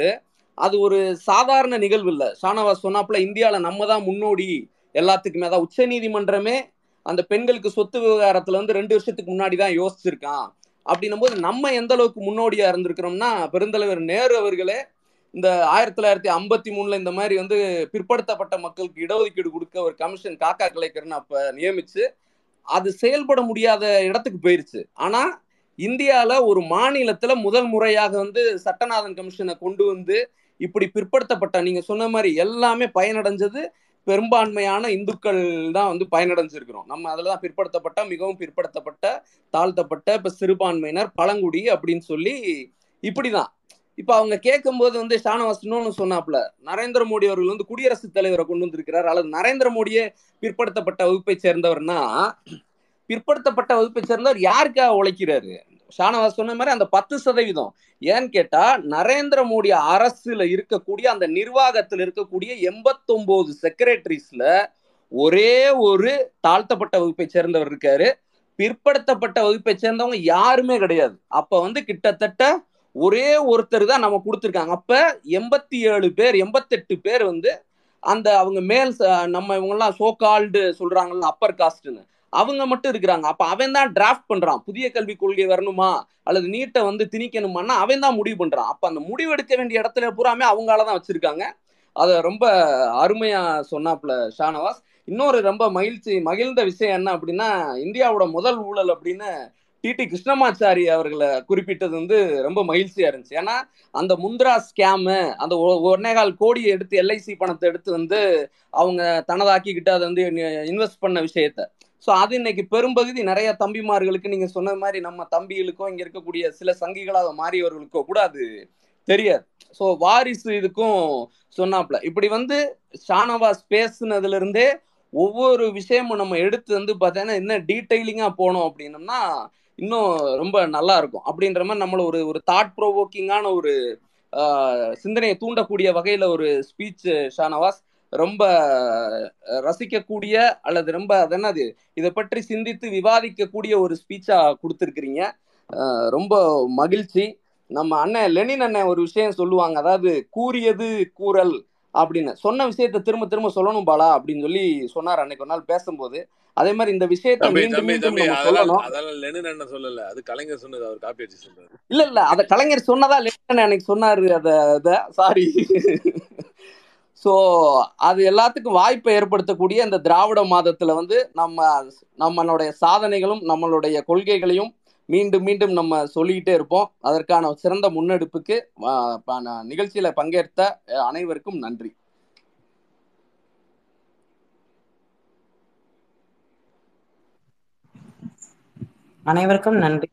Speaker 5: அது ஒரு சாதாரண நிகழ்வு இல்லை. ஷானவாஸ் சொன்னாப்புல இந்தியாவில் நம்ம தான் முன்னோடி எல்லாத்துக்குமே அதான் உச்ச நீதிமன்றமே அந்த பெண்களுக்கு சொத்து விவகாரத்துல வந்து ரெண்டு வருஷத்துக்கு முன்னாடி தான் யோசிச்சிருக்கான். அப்படின்னும் போது நம்ம எந்த அளவுக்கு முன்னோடியா இருந்திருக்கிறோம்னா பெருந்தலைவர் நேரு அவர்களே இந்த ஆயிரத்தி தொள்ளாயிரத்தி ஐம்பத்தி மூணுல இந்த மாதிரி வந்து பிற்படுத்தப்பட்ட மக்களுக்கு இடஒதுக்கீடு கொடுக்க ஒரு கமிஷன் காக்கா கலைக்கர்னு அப்ப நியமிச்சு அது செயல்பட முடியாத இடத்துக்கு போயிருச்சு. ஆனா இந்தியால ஒரு மாநிலத்துல முதல் முறையாக வந்து சட்டநாதன் கமிஷனை கொண்டு வந்து இப்படி பிற்படுத்தப்பட்ட நீங்க சொன்ன மாதிரி எல்லாமே பயனடைஞ்சது. பெரும்பான்மையான இந்துக்கள் தான் வந்து பயனடைஞ்சிருக்கிறோம். நம்ம அதில் தான் பிற்படுத்தப்பட்ட மிகவும் பிற்படுத்தப்பட்ட தாழ்த்தப்பட்ட இப்போ சிறுபான்மையினர் பழங்குடி அப்படின்னு சொல்லி இப்படிதான். இப்போ அவங்க கேட்கும்போது வந்து ஷானவாஸ் சொன்னாப்புல நரேந்திர மோடி அவர்கள் வந்து குடியரசுத் தலைவரை கொண்டு வந்திருக்கிறார். அல்லது நரேந்திர மோடியே பிற்படுத்தப்பட்ட வகுப்பை சேர்ந்தவர்னா பிற்படுத்தப்பட்ட வகுப்பை சேர்ந்தவர் யாருக்காக உழைக்கிறாரு? ஷானவாஸ் சொன்ன மாதிரி அந்த பத்து சதவீதம். ஏன்னு கேட்டா நரேந்திர மோடி அரசுல இருக்கக்கூடிய அந்த நிர்வாகத்தில் இருக்கக்கூடிய எண்பத்தொன்பது செக்ரட்டரிஸ்ல ஒரே ஒரு தாழ்த்தப்பட்ட வகுப்பை சேர்ந்தவர் இருக்காரு. பிற்படுத்தப்பட்ட வகுப்பை சேர்ந்தவங்க யாருமே கிடையாது. அப்ப வந்து கிட்டத்தட்ட ஒரே ஒருத்தர் தான் நம்ம கொடுத்துருக்காங்க. அப்ப எண்பத்தி ஏழு பேர் எண்பத்தெட்டு பேர் வந்து அந்த அவங்க மேல் ச- நம்ம இவங்கெல்லாம் சோகால்டு சொல்றாங்கல்ல அப்பர் காஸ்ட்னு அவங்க மட்டும் இருக்கிறாங்க. அப்ப அவன் தான் டிராஃப்ட் பண்றான். புதிய கல்விக் கொள்கை வரணுமா? அல்லது நீட்டை வந்து திணிக்கணுமான்னா அவன் தான் முடிவு பண்றான். அப்ப அந்த முடிவு எடுக்க வேண்டிய இடத்துல பூராமே அவங்களால தான் வச்சிருக்காங்க. அதை ரொம்ப அருமையா சொன்னாப்ல ஷானவாஸ். இன்னொரு ரொம்ப மகிழ்ச்சி மகிழ்ந்த விஷயம் என்ன அப்படின்னா இந்தியாவோட முதல் ஊழல் அப்படின்னு டிடி கிருஷ்ணமாச்சாரி அவர்களை குறிப்பிட்டது வந்து ரொம்ப மகிழ்ச்சியா இருந்துச்சு. ஏன்னா அந்த முந்திரா ஸ்கேமு அந்த ஒ- ஒன்னேகால் கோடியை எடுத்து எல்ஐசி பணத்தை எடுத்து வந்து அவங்க தனதாக்கிக்கிட்டு அதை வந்து இன்வெஸ்ட் பண்ண விஷயத்த. ஸோ அது இன்னைக்கு பெரும்பகுதி நிறைய தம்பிமார்களுக்கு நீங்க சொன்ன மாதிரி நம்ம தம்பிகளுக்கோ இங்க இருக்கக்கூடிய சில சங்கிகளாக மாறியவர்களுக்கோ கூட அது தெரியாது. ஸோ வாரிசு இதுக்கும் சொன்னாப்ல. இப்படி வந்து ஷானவாஸ் பேசுனதுல இருந்தே ஒவ்வொரு விஷயமும் நம்ம எடுத்து வந்து பார்த்தீங்கன்னா என்ன டீட்டெயிலிங்காக போனோம் அப்படின்னம்னா இன்னும் ரொம்ப நல்லா இருக்கும். அப்படின்ற மாதிரி நம்மள ஒரு ஒரு தாட் ப்ரோவோக்கிங்கான ஒரு சிந்தனையை தூண்டக்கூடிய வகையில ஒரு ஸ்பீச் ஷானவாஸ் ரொம்ப ரசிக்கக்கூடிய அல்லது ரொம்ப அது என்னது இதை பற்றி சிந்தித்து விவாதிக்கக்கூடிய ஒரு ஸ்பீச்சா கொடுத்துருக்கிறீங்க. ரொம்ப மகிழ்ச்சி. நம்ம அண்ணன் லெனின் அண்ணன் ஒரு விஷயம் சொல்லுவாங்க. அதாவது கூறியது கூறல் அப்படின்னு. சொன்ன விஷயத்த திரும்ப திரும்ப சொல்லணும் பாலா அப்படின்னு சொல்லி சொன்னார் அன்னைக்கு ஒரு நாள் பேசும்போது. அதே மாதிரி இந்த விஷயத்த
Speaker 3: அதெல்லாம் சொல்லல. அது கலைஞர் சொன்னது அவர் காப்பி அடிச்சு சொல்றாரு.
Speaker 5: இல்ல இல்ல அத கலைஞர் சொன்னதா லெனின் அன்னைக்கு சொன்னாரு அத அத சாரி ஸோ அது எல்லாத்துக்கும் வாய்ப்பை ஏற்படுத்தக்கூடிய இந்த திராவிட மாதத்தில் வந்து நம்ம நம்மளுடைய சாதனைகளும் நம்மளுடைய கொள்கைகளையும் மீண்டும் மீண்டும் நம்ம சொல்லிக்கிட்டே இருப்போம். அதற்கான சிறந்த முன்னெடுப்புக்கு நிகழ்ச்சியில் பங்கேற்ற அனைவருக்கும் நன்றி.
Speaker 2: அனைவருக்கும் நன்றி.